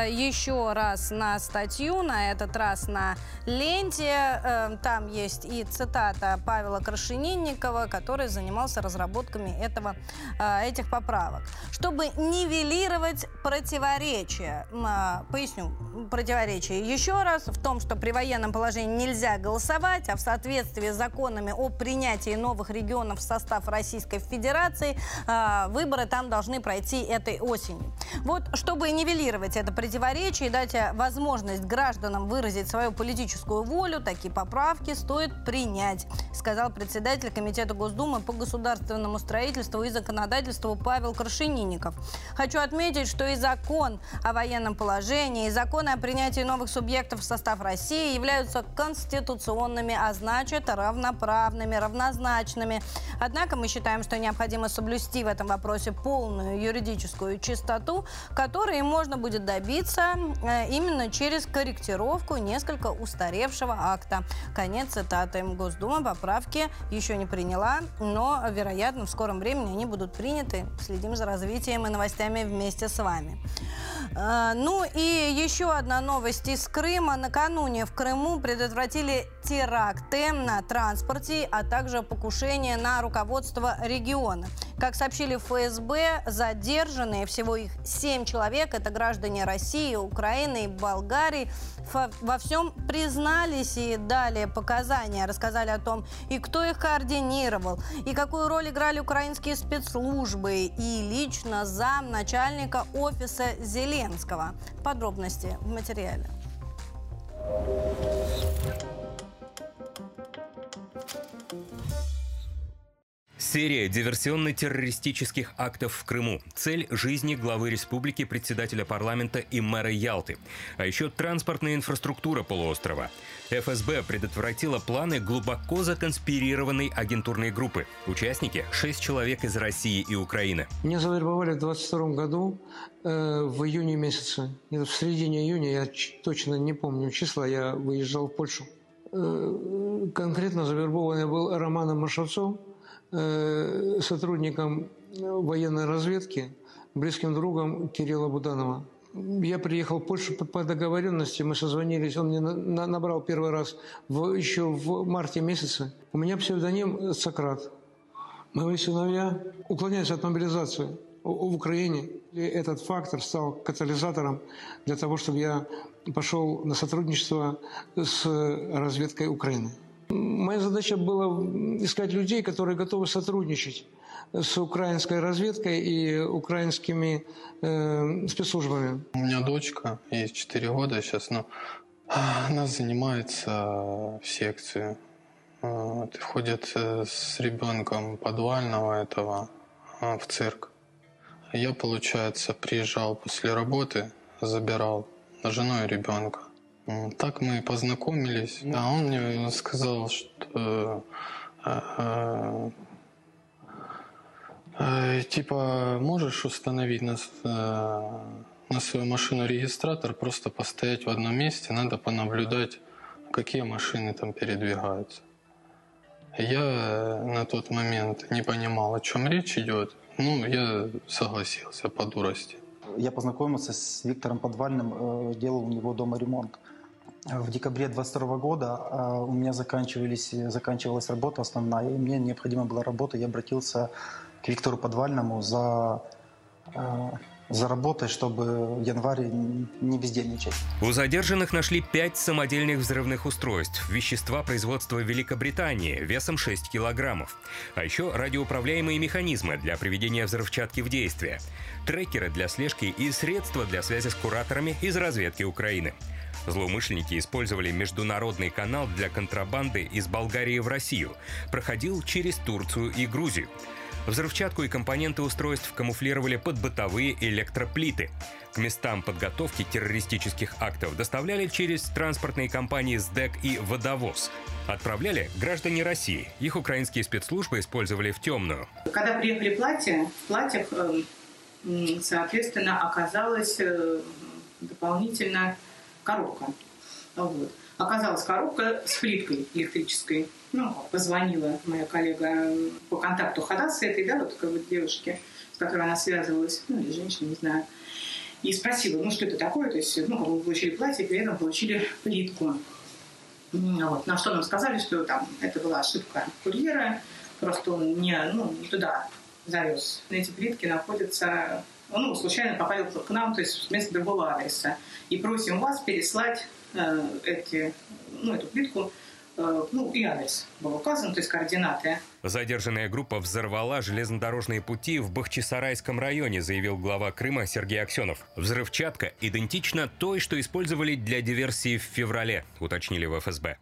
э, еще раз на статью, на этот раз на ленте. Э, там есть и цитата Павела Крашенинникова, который занимался разработками этого, э, этих поправок. Чтобы нивелировать противоречия, э, поясню, противоречие еще раз в том, что при военном положении нельзя голосовать, а в соответствии с законами о принятии новых регионов в состав Российской Федерации э, выборы там должны пройти этой осенью. Вот, чтобы нивелировать это противоречие и дать возможность гражданам выразить свою политическую волю, такие поправки стоит принять, сказал председатель Комитета Госдумы по государственному строительству и законодательству Павел Крашенинников. Хочу отметить, что и закон о военном положении, и законы о принятии новых субъектов в состав России являются конституционными, а значит равноправными, равнозначными. Однако мы считаем, что необходимо соблюсти в этом вопросе полную юридическую чистоту, которой можно будет добиться э, именно через корректировку несколько устаревшего акта. Конец цитаты. Госдума поправки еще не приняла, но, вероятно, в скором времени они будут приняты. Следим за развитием и новостями вместе с вами. Э, ну и еще одна новость из Крыма. Накануне в Крыму предотвратили теракты на транспорте, а также покушение на руководство региона. Как сообщили ФСБ, задержанные, всего их семь человек, это граждане России, Украины и Болгарии, во всем признались и дали показания, рассказали о том, и кто их координировал, и какую роль играли украинские спецслужбы, и лично зам начальника офиса Зеленского. Подробности в материале. Серия диверсионно-террористических актов в Крыму. Цель жизни главы республики, председателя парламента и мэра Ялты. А еще транспортная инфраструктура полуострова. ФСБ предотвратила планы глубоко законспирированной агентурной группы. Участники – шесть человек из России и Украины. Меня завербовали в 22 году э, в июне месяце. в середине июня, я точно не помню числа, я выезжал в Польшу. Э, конкретно завербованный был Романом Э, сотрудником военной разведки, близким другом Кирилла Буданова. Я приехал в Польшу по договоренности, мы созвонились, он мне набрал первый раз в, еще в марте месяце. У меня псевдоним Сократ. Мои сыновья уклоняются от мобилизации в Украине. И этот фактор стал катализатором для того, чтобы я пошел на сотрудничество с разведкой Украины. Моя задача была искать людей, которые готовы сотрудничать с украинской разведкой и украинскими э, спецслужбами. У меня дочка, ей 4 года сейчас, но она занимается в секции. Вот, ходит э, с ребенком подвального этого а, в цирк. Я, получается, приезжал после работы, забирал жену и ребенка. Так мы познакомились. А он мне сказал, что э, э, типа можешь установить на, э, на свою машину регистратор, просто постоять в одном месте, надо понаблюдать, какие машины там передвигаются. Я на тот момент не понимал, о чем речь идет. Ну, я согласился по дурости. Я познакомился с Виктором Подвальным, э, делал у него дома ремонт. В декабре 22 года э, у меня заканчивались, заканчивалась работа основная, и мне необходима была работа. Я обратился к Виктору Подвальному за э, за работой, чтобы в январе не бездельничать. У задержанных нашли пять самодельных взрывных устройств, вещества производства Великобритании весом 6 килограммов, а еще радиоуправляемые механизмы для приведения взрывчатки в действие, трекеры для слежки и средства для связи с кураторами из разведки Украины. Злоумышленники использовали международный канал для контрабанды из Болгарии в Россию. Проходил через Турцию и Грузию. Взрывчатку и компоненты устройств камуфлировали под бытовые электроплиты. К местам подготовки террористических актов доставляли через транспортные компании СДЭК и «Водовоз». Отправляли граждане России. Их украинские спецслужбы использовали в темную. Когда приехали платья, в платьях, эм, соответственно, оказалась э, дополнительно коробка. Вот. Оказалась коробка с плиткой электрической ну, позвонила моя коллега по контакту Хадаса этой, да, вот такой вот девушки, с которой она связывалась, ну, или женщина, не знаю, и спросила, ну, что это такое, то есть, ну, как бы получили платье, при этом получили плитку. Вот. На что нам сказали, что там это была ошибка курьера, просто он не, ну, не туда завез. Эти плитки находятся, ну, случайно попали к нам, то есть вместо другого адреса. И просим вас переслать э, эти, ну, эту плитку Э, ну и адрес был указан, то есть координаты. Задержанная группа взорвала железнодорожные пути в Бахчисарайском районе, заявил глава Крыма Сергей Аксенов. Взрывчатка идентична той, что использовали для диверсии в феврале, уточнили в ФСБ.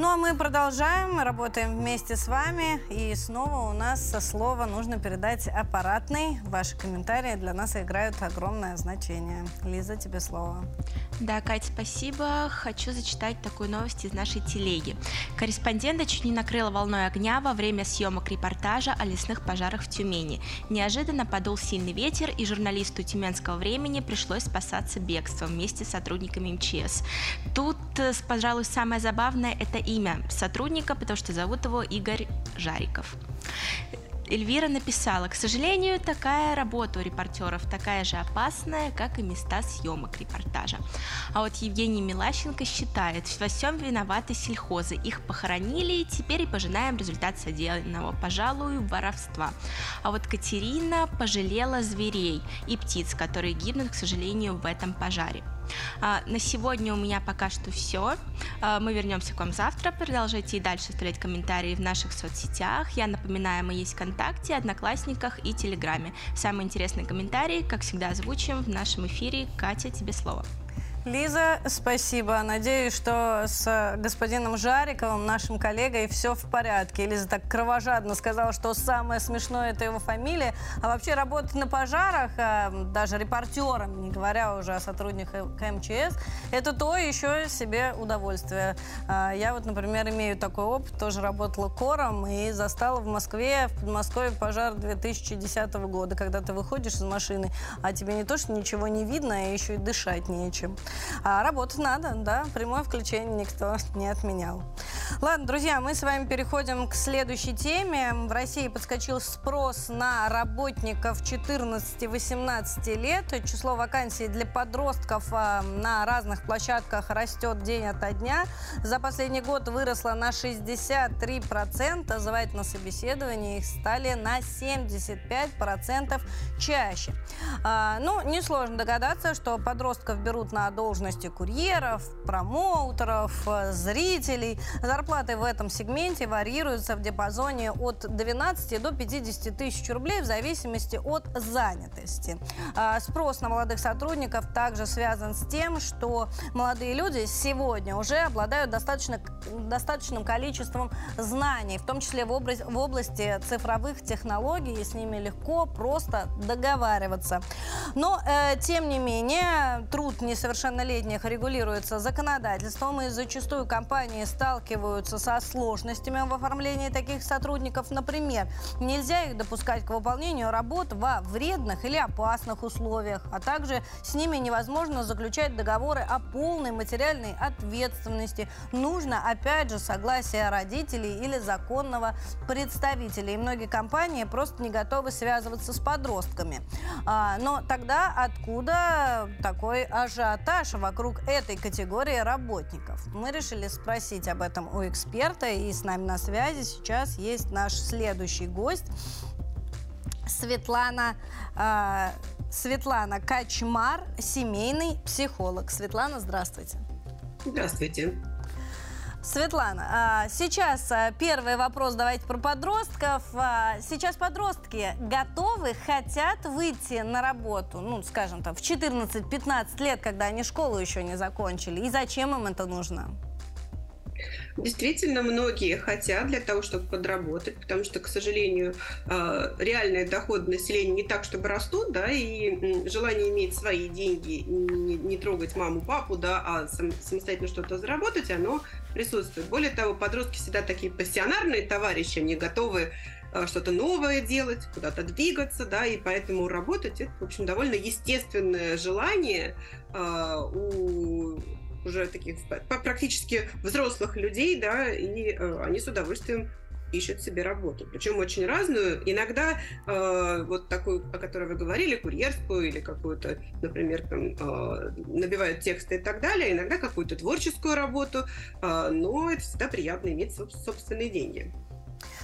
Ну а мы продолжаем, работаем вместе с вами. И снова у нас со слова нужно передать аппаратный. Ваши комментарии для нас играют огромное значение. Лиза, тебе слово. Да, Кать, спасибо. Хочу зачитать такую новость из нашей телеги. Корреспондента чуть не накрыла волной огня во время съемок репортажа о лесных пожарах в Тюмени. Неожиданно подул сильный ветер, и журналисту тюменского времени пришлось спасаться бегством вместе с сотрудниками МЧС. Тут, э, пожалуй, самое забавное – это имя сотрудника, потому что зовут его Игорь Жариков. Эльвира написала, к сожалению, такая работа у репортеров такая же опасная, как и места съемок репортажа. А вот Евгений Милащенко считает, во всем виноваты сельхозы. Их похоронили, и теперь и пожинаем результат содеянного, пожалуй, воровства. А вот Катерина пожалела зверей и птиц, которые гибнут, к сожалению, в этом пожаре. А, на сегодня у меня пока что все. А, мы вернемся к вам завтра. Продолжайте и дальше оставлять комментарии в наших соцсетях. Я напоминаю, мы есть ВКонтакте, Одноклассниках и Телеграме. Самые интересные комментарии, как всегда, озвучим в нашем эфире. Катя, тебе слово. Лиза, спасибо. Надеюсь, что с господином Жариковым, нашим коллегой, все в порядке. Лиза так кровожадно сказала, что самое смешное – это его фамилия. А вообще работать на пожарах, а, даже репортером, не говоря уже о сотрудниках МЧС, это то еще себе удовольствие. А, я вот, например, имею такой опыт, тоже работала кором и застала в Москве, в Подмосковье пожар 2010 года, когда ты выходишь из машины, а тебе не то, что ничего не видно, а еще и дышать нечем. А работать надо, да, прямое включение никто не отменял. Ладно, друзья, мы с вами переходим к следующей теме. В России подскочил спрос на работников 14-18 лет. Число вакансий для подростков а, на разных площадках растет день ото дня. За последний год выросло на 63%. Звать на собеседование их стали на 75% чаще. А, ну, несложно догадаться, что подростков берут на должности курьеров, промоутеров, зрителей. Зарплаты в этом сегменте варьируются в диапазоне от 12 до 50 тысяч рублей в зависимости от занятости. А, спрос на молодых сотрудников также связан с тем, что молодые люди сегодня уже обладают достаточно, достаточным количеством знаний, в том числе в, область, в области цифровых технологий, и с ними легко, просто договариваться. Но, э, тем не менее, труд несовершеннолетних регулируется законодательством, и зачастую компании сталкиваются со сложностями в оформлении таких сотрудников. Например, нельзя их допускать к выполнению работ во вредных или опасных условиях, а также с ними невозможно заключать договоры о полной материальной ответственности. Нужно, опять же, согласие родителей или законного представителя. И многие компании просто не готовы связываться с подростками. А, но тогда откуда такой ажиотаж вокруг этой категории работников? Мы решили спросить об этом у эксперта, и с нами на связи сейчас есть наш следующий гость. Светлана, э, Светлана Качмар, семейный психолог. Светлана, здравствуйте. Здравствуйте. Светлана, а, сейчас а, первый вопрос давайте про подростков. А, сейчас подростки готовы, хотят выйти на работу, ну, скажем, там, в 14-15 лет, когда они школу еще не закончили. И зачем им это нужно? Действительно, многие хотят для того, чтобы подработать, потому что, к сожалению, а, реальный доход населения не так, чтобы растут, да, и желание иметь свои деньги, не, не трогать маму, папу, да, а самостоятельно что-то заработать, оно присутствует. Более того, подростки всегда такие пассионарные товарищи, они готовы а, что-то новое делать, куда-то двигаться, да, и поэтому работать это, в общем, довольно естественное желание э, у уже таких практически взрослых людей, да, и э, они с удовольствием ищут себе работу, причем очень разную. Иногда э, вот такую, о которой вы говорили, курьерскую или какую-то, например, там, э, набивают тексты и так далее, иногда какую-то творческую работу, э, но это всегда приятно иметь собственные деньги.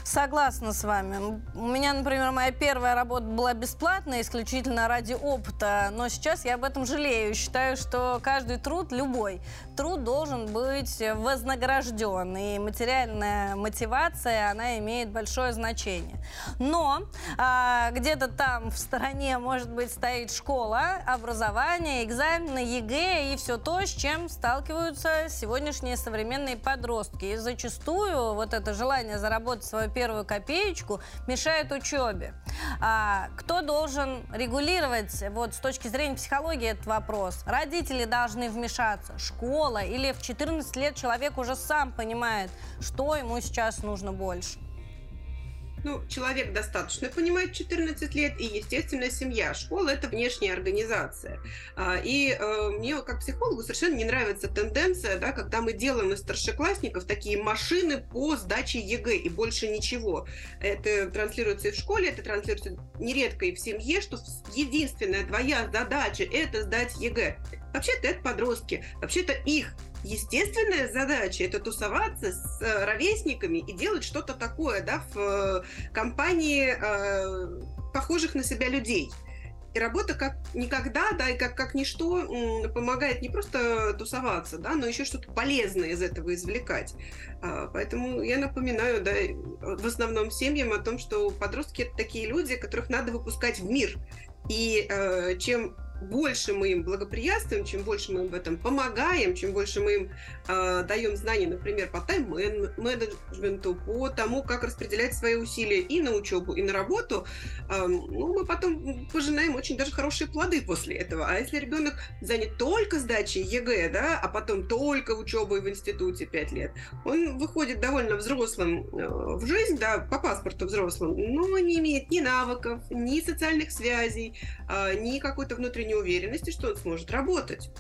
Согласна с вами. У меня, например, моя первая работа была бесплатная, исключительно ради опыта, но сейчас я об этом жалею. Считаю, что каждый труд, любой труд должен быть вознагражден, и материальная мотивация, она имеет большое значение. Но а, где-то там в стороне, может быть, стоит школа, образование, экзамены, ЕГЭ и все то, с чем сталкиваются сегодняшние современные подростки. И зачастую вот это желание заработать свою первую копеечку мешает учебе. А, кто должен регулировать вот с точки зрения психологии этот вопрос? Родители должны вмешаться, школа или в 14 лет человек уже сам понимает, что ему сейчас нужно больше? Ну, человек достаточно понимает 14 лет, и, естественно, семья. Школа – это внешняя организация. А, и э, мне, как психологу, совершенно не нравится тенденция, да, когда мы делаем из старшеклассников такие машины по сдаче ЕГЭ, и больше ничего. Это транслируется и в школе, это транслируется нередко и в семье, что единственная твоя задача – это сдать ЕГЭ. Вообще-то это подростки, вообще-то их естественная задача это тусоваться с э, ровесниками и делать что-то такое, да, в э, компании э, похожих на себя людей. И работа как никогда, да, и как, как ничто помогает не просто тусоваться, да, но еще что-то полезное из этого извлекать. А, поэтому я напоминаю, да, в основном семьям о том, что подростки это такие люди, которых надо выпускать в мир. И э, чем больше мы им благоприятствуем, чем больше мы им в этом помогаем, чем больше мы им э, даем знания, например, по тайм-менеджменту, по тому, как распределять свои усилия и на учебу, и на работу, э, ну, мы потом пожинаем очень даже хорошие плоды после этого. А если ребенок занят только сдачей ЕГЭ, да, а потом только учебой в институте 5 лет, он выходит довольно взрослым э, в жизнь, да, по паспорту взрослым, но не имеет ни навыков, ни социальных связей, э, ни какой-то внутренней уверенности, что он сможет работать.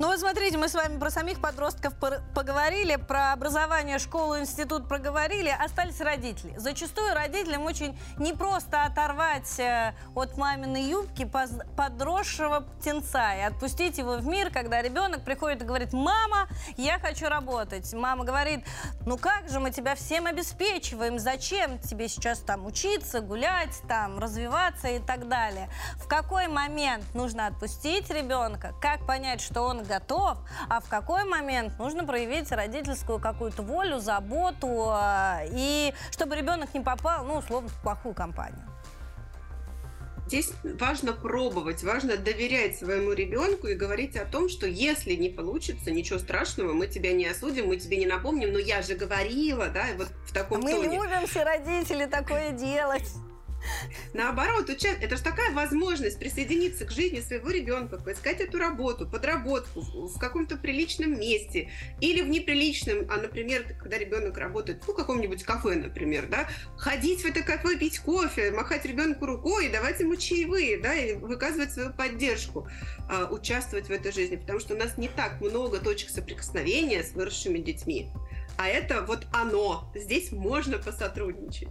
Ну вот смотрите, мы с вами про самих подростков поговорили, про образование, школу, институт проговорили, остались родители. Зачастую родителям очень непросто оторвать э, от маминой юбки подросшего птенца и отпустить его в мир, когда ребенок приходит и говорит, мама, я хочу работать. Мама говорит, ну как же, мы тебя всем обеспечиваем, зачем тебе сейчас там учиться, гулять, там развиваться и так далее. В какой момент нужно отпустить ребенка, как понять, что он готов, а в какой момент нужно проявить родительскую какую-то волю, заботу, э, и чтобы ребенок не попал, ну, условно, в плохую компанию. Здесь важно пробовать, важно доверять своему ребенку и говорить о том, что если не получится, ничего страшного, мы тебя не осудим, мы тебе не напомним, но я же говорила, да, вот в таком мы тоне. Мы любим все родители такое делать. Наоборот, это же такая возможность присоединиться к жизни своего ребенка, поискать эту работу, подработку в каком-то приличном месте или в неприличном, а, например, когда ребенок работает в каком-нибудь кафе, например, да, ходить в это кафе, пить кофе, махать ребенку рукой давать ему чаевые, да, и выказывать свою поддержку, а, участвовать в этой жизни, потому что у нас не так много точек соприкосновения с выросшими детьми. А это вот оно. Здесь можно посотрудничать.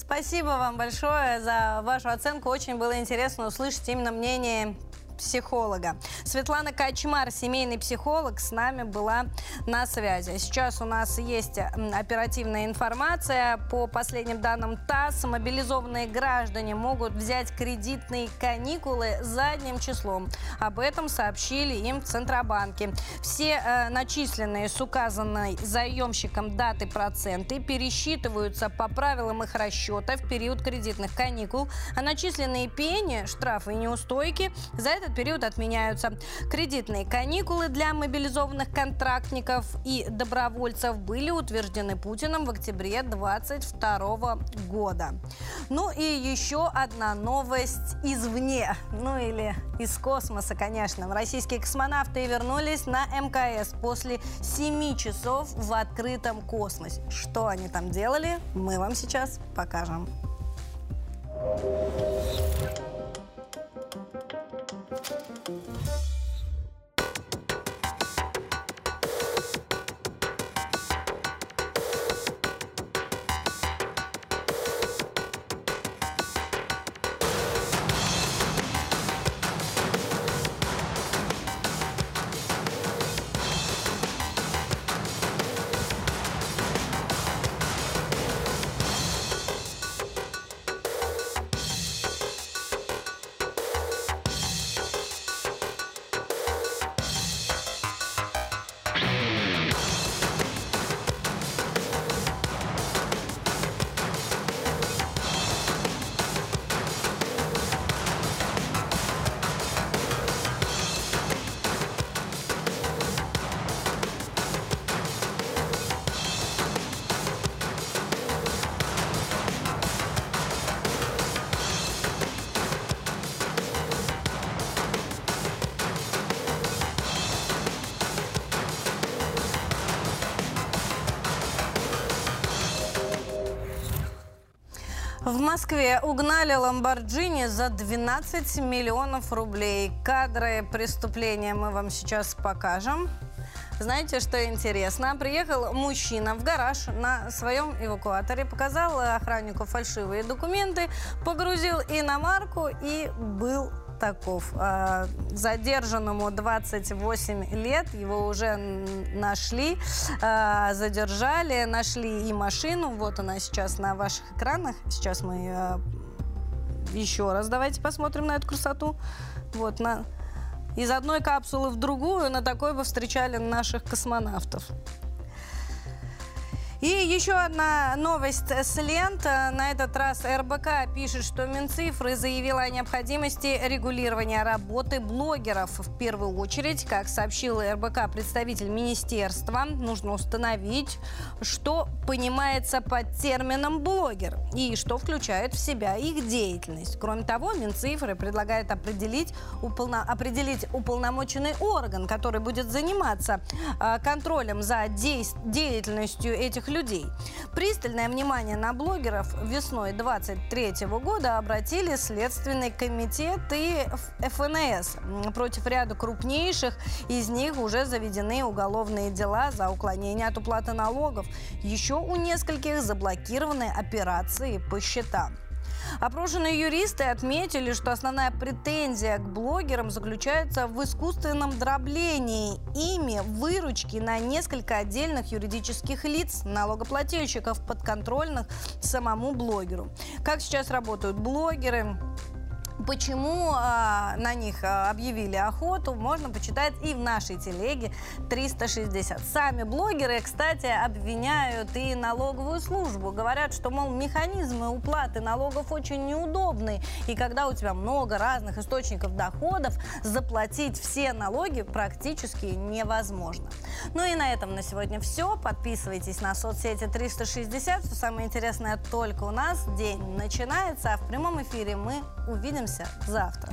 Спасибо вам большое за вашу оценку. Очень было интересно услышать именно мнение психолога. Светлана Качмар, семейный психолог, с нами была на связи. Сейчас у нас есть оперативная информация. По последним данным ТАСС, мобилизованные граждане могут взять кредитные каникулы задним числом. Об этом сообщили им в Центробанке. Все э, начисленные с указанной заемщиком даты проценты пересчитываются по правилам их расчета в период кредитных каникул, а начисленные пени, штрафы и неустойки за это этот период отменяются. Кредитные каникулы для мобилизованных контрактников и добровольцев были утверждены Путиным в октябре 2022 года. Ну и еще одна новость извне, ну или из космоса, конечно. Российские космонавты вернулись на МКС после 7 часов в открытом космосе. Что они там делали, мы вам сейчас покажем. В Москве угнали Ламборджини за 12 миллионов рублей. Кадры преступления мы вам сейчас покажем. Знаете, что интересно? Приехал мужчина в гараж на своем эвакуаторе, показал охраннику фальшивые документы, погрузил иномарку и был таков. А, задержанному 28 лет, его уже нашли, а, задержали, нашли и машину. Вот она сейчас на ваших экранах. Сейчас мы а, еще раз давайте посмотрим на эту красоту. Вот на из одной капсулы в другую на такой бы встречали наших космонавтов. И еще одна новость с лент. На этот раз РБК пишет, что Минцифры заявила о необходимости регулирования работы блогеров. В первую очередь, как сообщил РБК представитель министерства, нужно установить, что понимается под термином «блогер» и что включает в себя их деятельность. Кроме того, Минцифры предлагает определить, уполно, определить уполномоченный орган, который будет заниматься э, контролем за де деятельностью этих простых людей. Пристальное внимание на блогеров весной 23 года обратили Следственный комитет и ФНС. Против ряда крупнейших из них уже заведены уголовные дела за уклонение от уплаты налогов. Еще у нескольких заблокированы операции по счетам. Опрошенные юристы отметили, что основная претензия к блогерам заключается в искусственном дроблении ими выручки на несколько отдельных юридических лиц, налогоплательщиков, подконтрольных самому блогеру. Как сейчас работают блогеры? Почему э, на них э, объявили охоту, можно почитать и в нашей телеге 360. Сами блогеры, кстати, обвиняют и налоговую службу. Говорят, что, мол, механизмы уплаты налогов очень неудобны. И когда у тебя много разных источников доходов, заплатить все налоги практически невозможно. Ну и на этом на сегодня все. Подписывайтесь на соцсети 360. Все самое интересное только у нас. День начинается, а в прямом эфире мы увидимся Увидимся завтра.